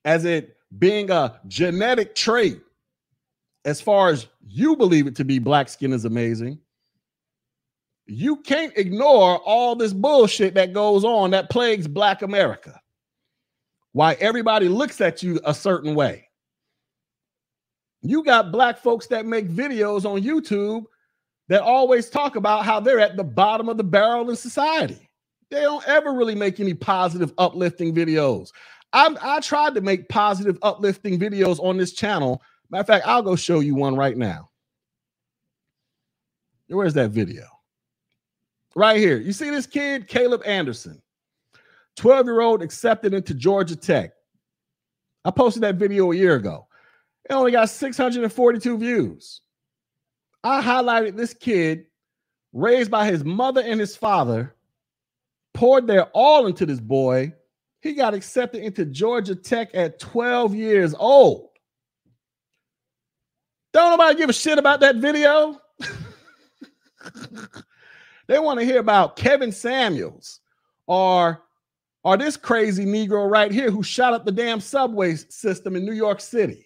as it being a genetic trait, as far as you believe it to be, black skin is amazing you can't ignore all this bullshit that goes on that plagues Black America. Why everybody looks at you a certain way. You got black folks that make videos on YouTube that always talk about how they're at the bottom of the barrel in society. They don't ever really make any positive, uplifting videos. i I tried to make positive, uplifting videos on this channel. Matter of fact, I'll go show you one right now. Where's that video? Right here. You see this kid, Caleb Anderson, 12 year old accepted into Georgia Tech. I posted that video a year ago. It only got 642 views. I highlighted this kid raised by his mother and his father, poured their all into this boy. He got accepted into Georgia Tech at 12 years old. Don't nobody give a shit about that video. they want to hear about Kevin Samuels or or this crazy Negro right here who shot up the damn subway system in New York City.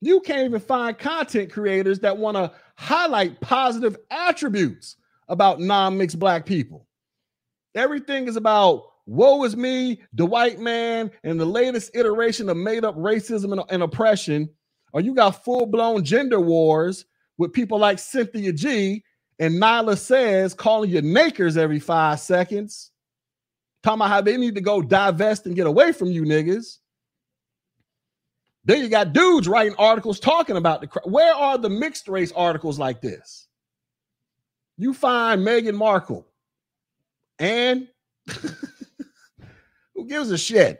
You can't even find content creators that want to highlight positive attributes about non mixed black people. Everything is about woe is me, the white man, and the latest iteration of made up racism and, and oppression. Or you got full blown gender wars with people like Cynthia G and Nyla says calling you nakers every five seconds, talking about how they need to go divest and get away from you niggas. Then you got dudes writing articles talking about the where are the mixed race articles like this? You find Meghan Markle and who gives a shit?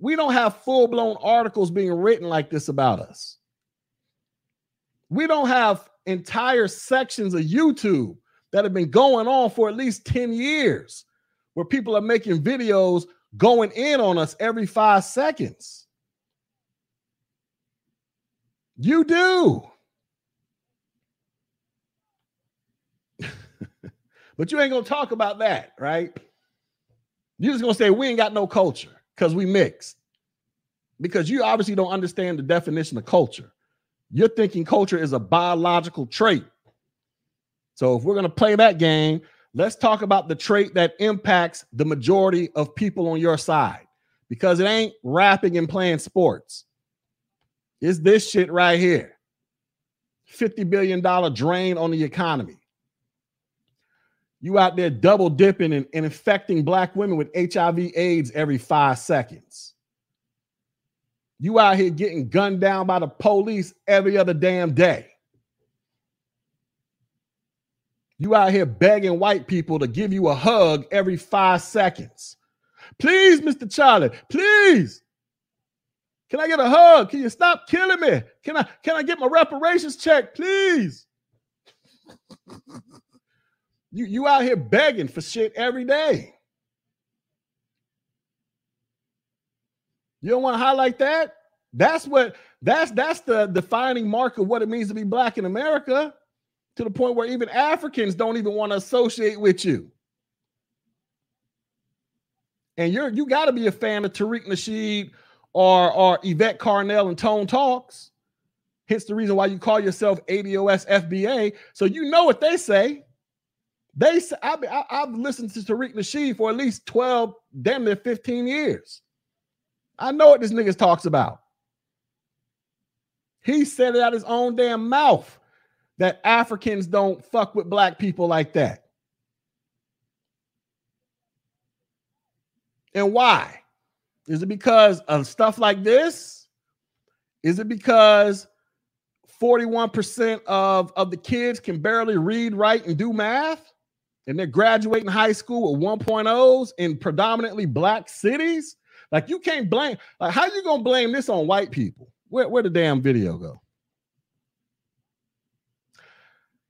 We don't have full blown articles being written like this about us. We don't have entire sections of YouTube that have been going on for at least 10 years where people are making videos going in on us every five seconds. You do. but you ain't gonna talk about that, right? You're just gonna say we ain't got no culture because we mixed. Because you obviously don't understand the definition of culture. You're thinking culture is a biological trait. So if we're gonna play that game, let's talk about the trait that impacts the majority of people on your side because it ain't rapping and playing sports. Is this shit right here. $50 billion drain on the economy. You out there double dipping and, and infecting black women with HIV AIDS every five seconds. You out here getting gunned down by the police every other damn day. You out here begging white people to give you a hug every five seconds. Please, Mr. Charlie, please. Can I get a hug? Can you stop killing me? Can I can I get my reparations check, please? you you out here begging for shit every day. You don't want to highlight that? That's what that's that's the defining mark of what it means to be black in America to the point where even Africans don't even want to associate with you. And you're you got to be a fan of Tariq Nasheed or or Yvette Carnell and Tone Talks. Hence the reason why you call yourself ADOS FBA. So you know what they say. They say I've, I've listened to Tariq Nasheed for at least 12, damn near 15 years. I know what this nigga talks about. He said it out his own damn mouth that Africans don't fuck with black people like that. And why? Is it because of stuff like this? Is it because 41% of, of the kids can barely read, write, and do math? And they're graduating high school with 1.0s in predominantly black cities? Like you can't blame, like how you gonna blame this on white people? Where, where the damn video go?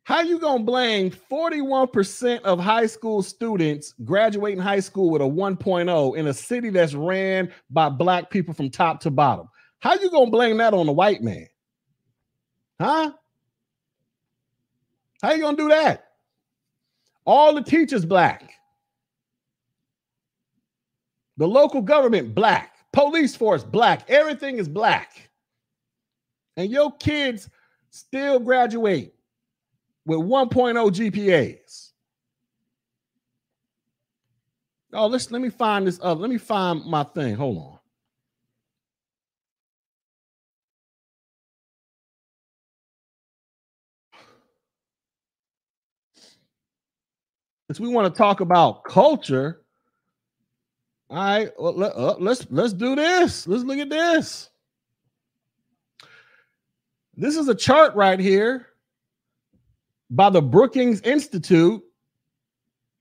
How you gonna blame 41% of high school students graduating high school with a 1.0 in a city that's ran by black people from top to bottom? How you gonna blame that on the white man? Huh? How you gonna do that? All the teachers black. The local government black. Police force black. Everything is black. And your kids still graduate with 1.0 GPAs. Oh, let's let me find this up. Let me find my thing. Hold on. since we want to talk about culture, all right, well, let, uh, let's let's do this. Let's look at this. This is a chart right here by the Brookings Institute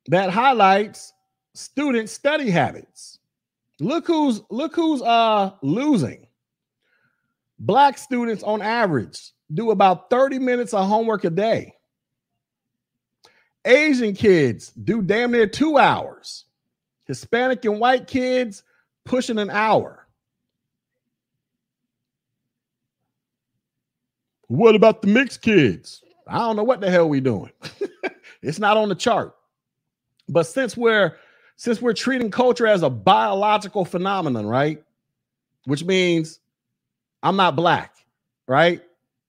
that highlights student study habits. Look who's look who's uh losing. Black students on average do about 30 minutes of homework a day. Asian kids do damn near 2 hours. Hispanic and white kids pushing an hour. What about the mixed kids? I don't know what the hell we doing. it's not on the chart. But since we're since we're treating culture as a biological phenomenon, right? Which means I'm not black, right?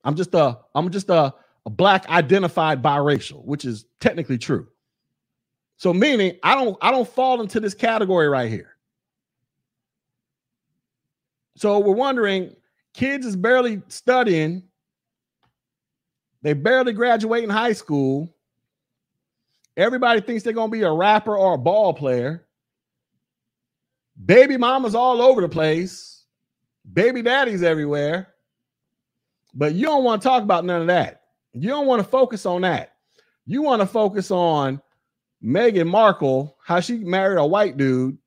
I'm just a I'm just a, a black identified biracial, which is technically true. So meaning I don't I don't fall into this category right here. So we're wondering kids is barely studying. They barely graduate in high school. Everybody thinks they're to be a rapper or a ball player. Baby mamas all over the place. Baby daddies everywhere. But you don't want to talk about none of that. You don't want to focus on that. You want to focus on Meghan Markle, how she married a white dude.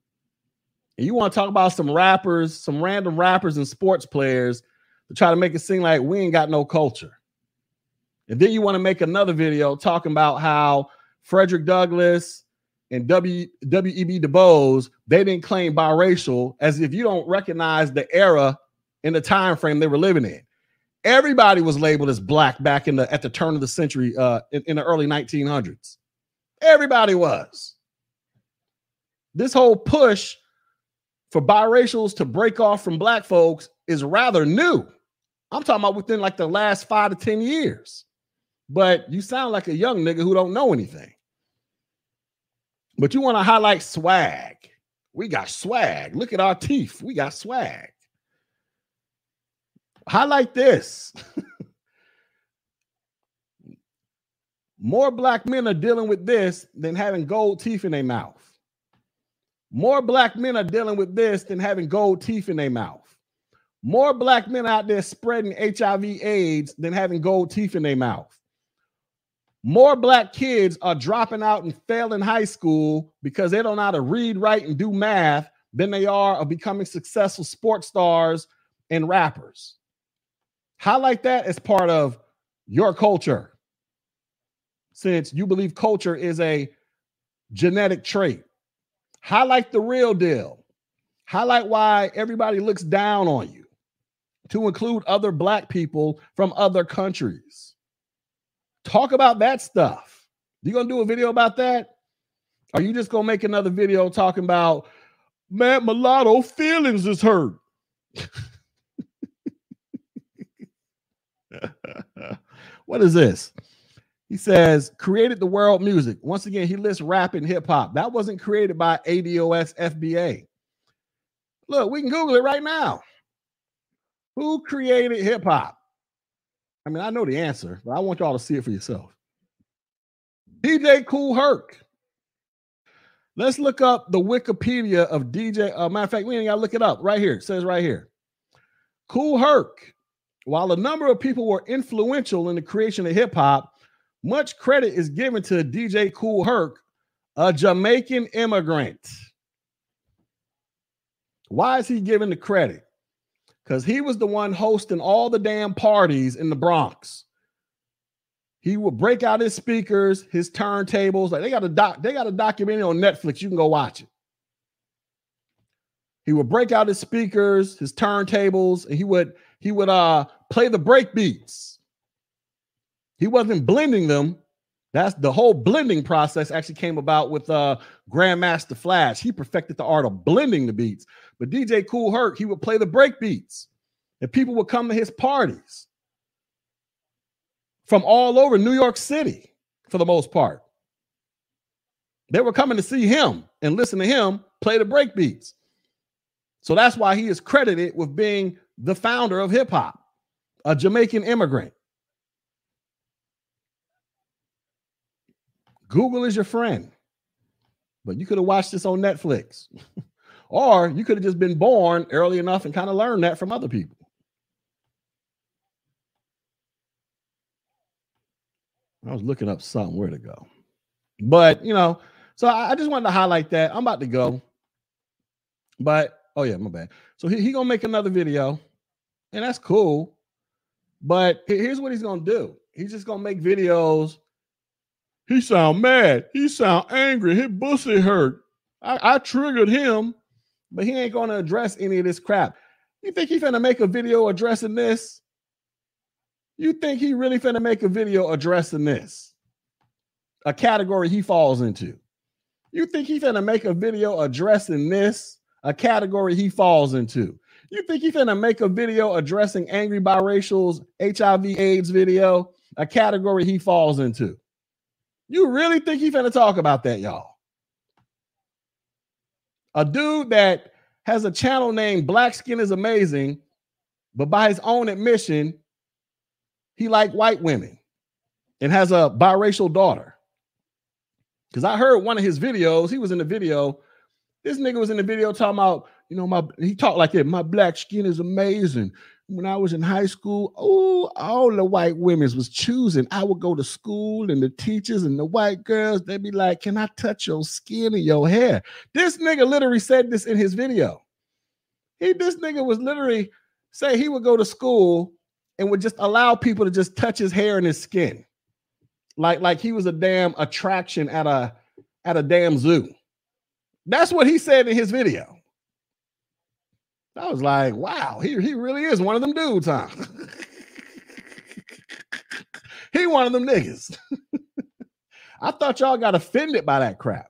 And you want to talk about some rappers, some random rappers and sports players to try to make it seem like we ain't got no culture. And then you want to make another video talking about how Frederick Douglass and W. W.E.B. Du Bois, they didn't claim biracial as if you don't recognize the era in the time frame they were living in. Everybody was labeled as black back in the at the turn of the century, uh, in, in the early 1900s. Everybody was. This whole push for biracials to break off from black folks is rather new. I'm talking about within like the last five to 10 years. But you sound like a young nigga who don't know anything. But you want to highlight swag. We got swag. Look at our teeth. We got swag. Highlight this. More black men are dealing with this than having gold teeth in their mouth. More black men are dealing with this than having gold teeth in their mouth. More black men out there spreading HIV AIDS than having gold teeth in their mouth. More black kids are dropping out and failing high school because they don't know how to read, write, and do math than they are of becoming successful sports stars and rappers. Highlight that as part of your culture since you believe culture is a genetic trait. Highlight the real deal. Highlight why everybody looks down on you to include other black people from other countries. Talk about that stuff. You gonna do a video about that? Are you just gonna make another video talking about man mulatto feelings is hurt? what is this? He says, created the world music. Once again, he lists rap and hip hop. That wasn't created by ADOS FBA. Look, we can Google it right now. Who created hip hop? I mean, I know the answer, but I want y'all to see it for yourself. DJ Kool Herc. Let's look up the Wikipedia of DJ. Uh, matter of fact, we ain't got to look it up right here. It says right here. Kool Herc. While a number of people were influential in the creation of hip hop, much credit is given to DJ Kool Herc, a Jamaican immigrant. Why is he given the credit? Because he was the one hosting all the damn parties in the Bronx. He would break out his speakers, his turntables. Like they got a doc, they got a documentary on Netflix. You can go watch it. He would break out his speakers, his turntables, and he would he would uh play the break beats. He wasn't blending them. That's the whole blending process actually came about with uh Grandmaster Flash. He perfected the art of blending the beats. But DJ Kool Herc, he would play the break beats, and people would come to his parties from all over New York City for the most part. They were coming to see him and listen to him play the break beats. So that's why he is credited with being the founder of hip hop, a Jamaican immigrant. Google is your friend. But you could have watched this on Netflix. or you could have just been born early enough and kind of learned that from other people. I was looking up something where to go. But, you know, so I, I just wanted to highlight that. I'm about to go. But, oh yeah, my bad. So he, he going to make another video, and that's cool. But here's what he's going to do. He's just going to make videos. He sound mad. He sound angry. His pussy hurt. I, I triggered him, but he ain't to address any of this crap. You think he's finna make a video addressing this? You think he really finna make a video addressing this? A category he falls into. You think he finna make a video addressing this? A category he falls into. You think he finna make a video addressing angry biracials HIV AIDS video? A category he falls into. You really think he finna talk about that, y'all? A dude that has a channel named Black Skin is Amazing, but by his own admission, he like white women and has a biracial daughter. Because I heard one of his videos, he was in the video. This nigga was in the video talking about, you know, my he talked like that. My black skin is amazing. When I was in high school, oh, all the white women's was choosing. I would go to school and the teachers and the white girls, they'd be like, Can I touch your skin and your hair? This nigga literally said this in his video. He this nigga was literally say he would go to school and would just allow people to just touch his hair and his skin. Like, like he was a damn attraction at a at a damn zoo. That's what he said in his video. I was like, wow, he, he really is one of them dudes, huh? he one of them niggas. I thought y'all got offended by that crap.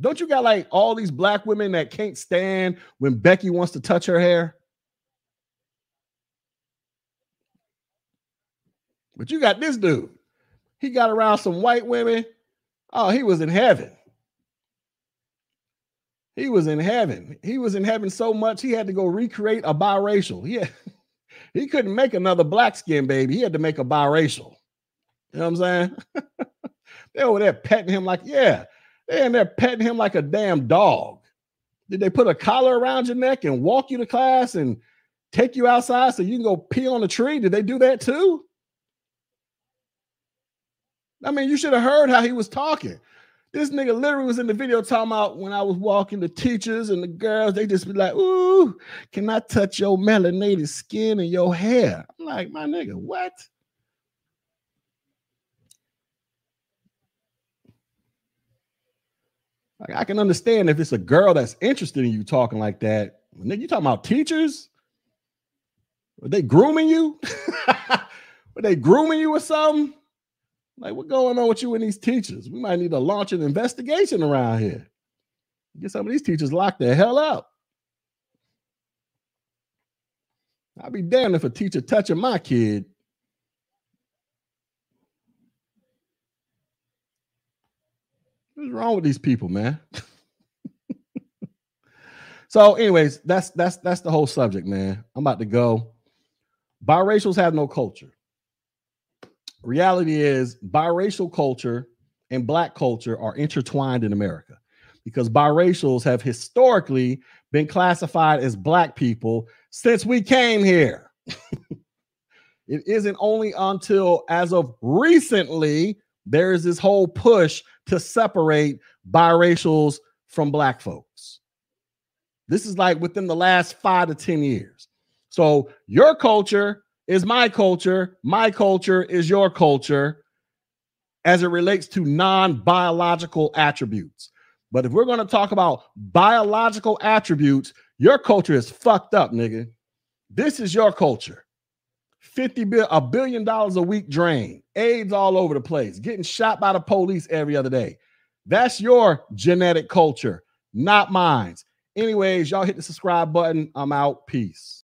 Don't you got like all these black women that can't stand when Becky wants to touch her hair? But you got this dude. He got around some white women. Oh, he was in heaven. He was in heaven. He was in heaven so much he had to go recreate a biracial. Yeah, he, he couldn't make another black skin baby. He had to make a biracial. You know what I'm saying? they over there petting him like, yeah, they in there petting him like a damn dog. Did they put a collar around your neck and walk you to class and take you outside so you can go pee on a tree? Did they do that too? I mean, you should have heard how he was talking. This nigga literally was in the video talking about when I was walking the teachers and the girls, they just be like, Ooh, can I touch your melanated skin and your hair? I'm like, my nigga, what? Like, I can understand if it's a girl that's interested in you talking like that. Nigga, you talking about teachers? Are they grooming you? Are they grooming you or something? Like, what's going on with you and these teachers? We might need to launch an investigation around here. Get some of these teachers locked the hell up. I'd be damned if a teacher touching my kid. What's wrong with these people, man? so, anyways, that's that's that's the whole subject, man. I'm about to go. Biracials have no culture reality is biracial culture and black culture are intertwined in America because biracials have historically been classified as black people since we came here. it isn't only until as of recently there is this whole push to separate biracials from black folks. This is like within the last five to 10 years. So your culture is my culture. My culture is your culture as it relates to non biological attributes. But if we're going to talk about biological attributes, your culture is fucked up, nigga. This is your culture. 50 bill a billion dollars a week drain, AIDS all over the place, getting shot by the police every other day. That's your genetic culture, not mine. Anyways, y'all hit the subscribe button. I'm out. Peace.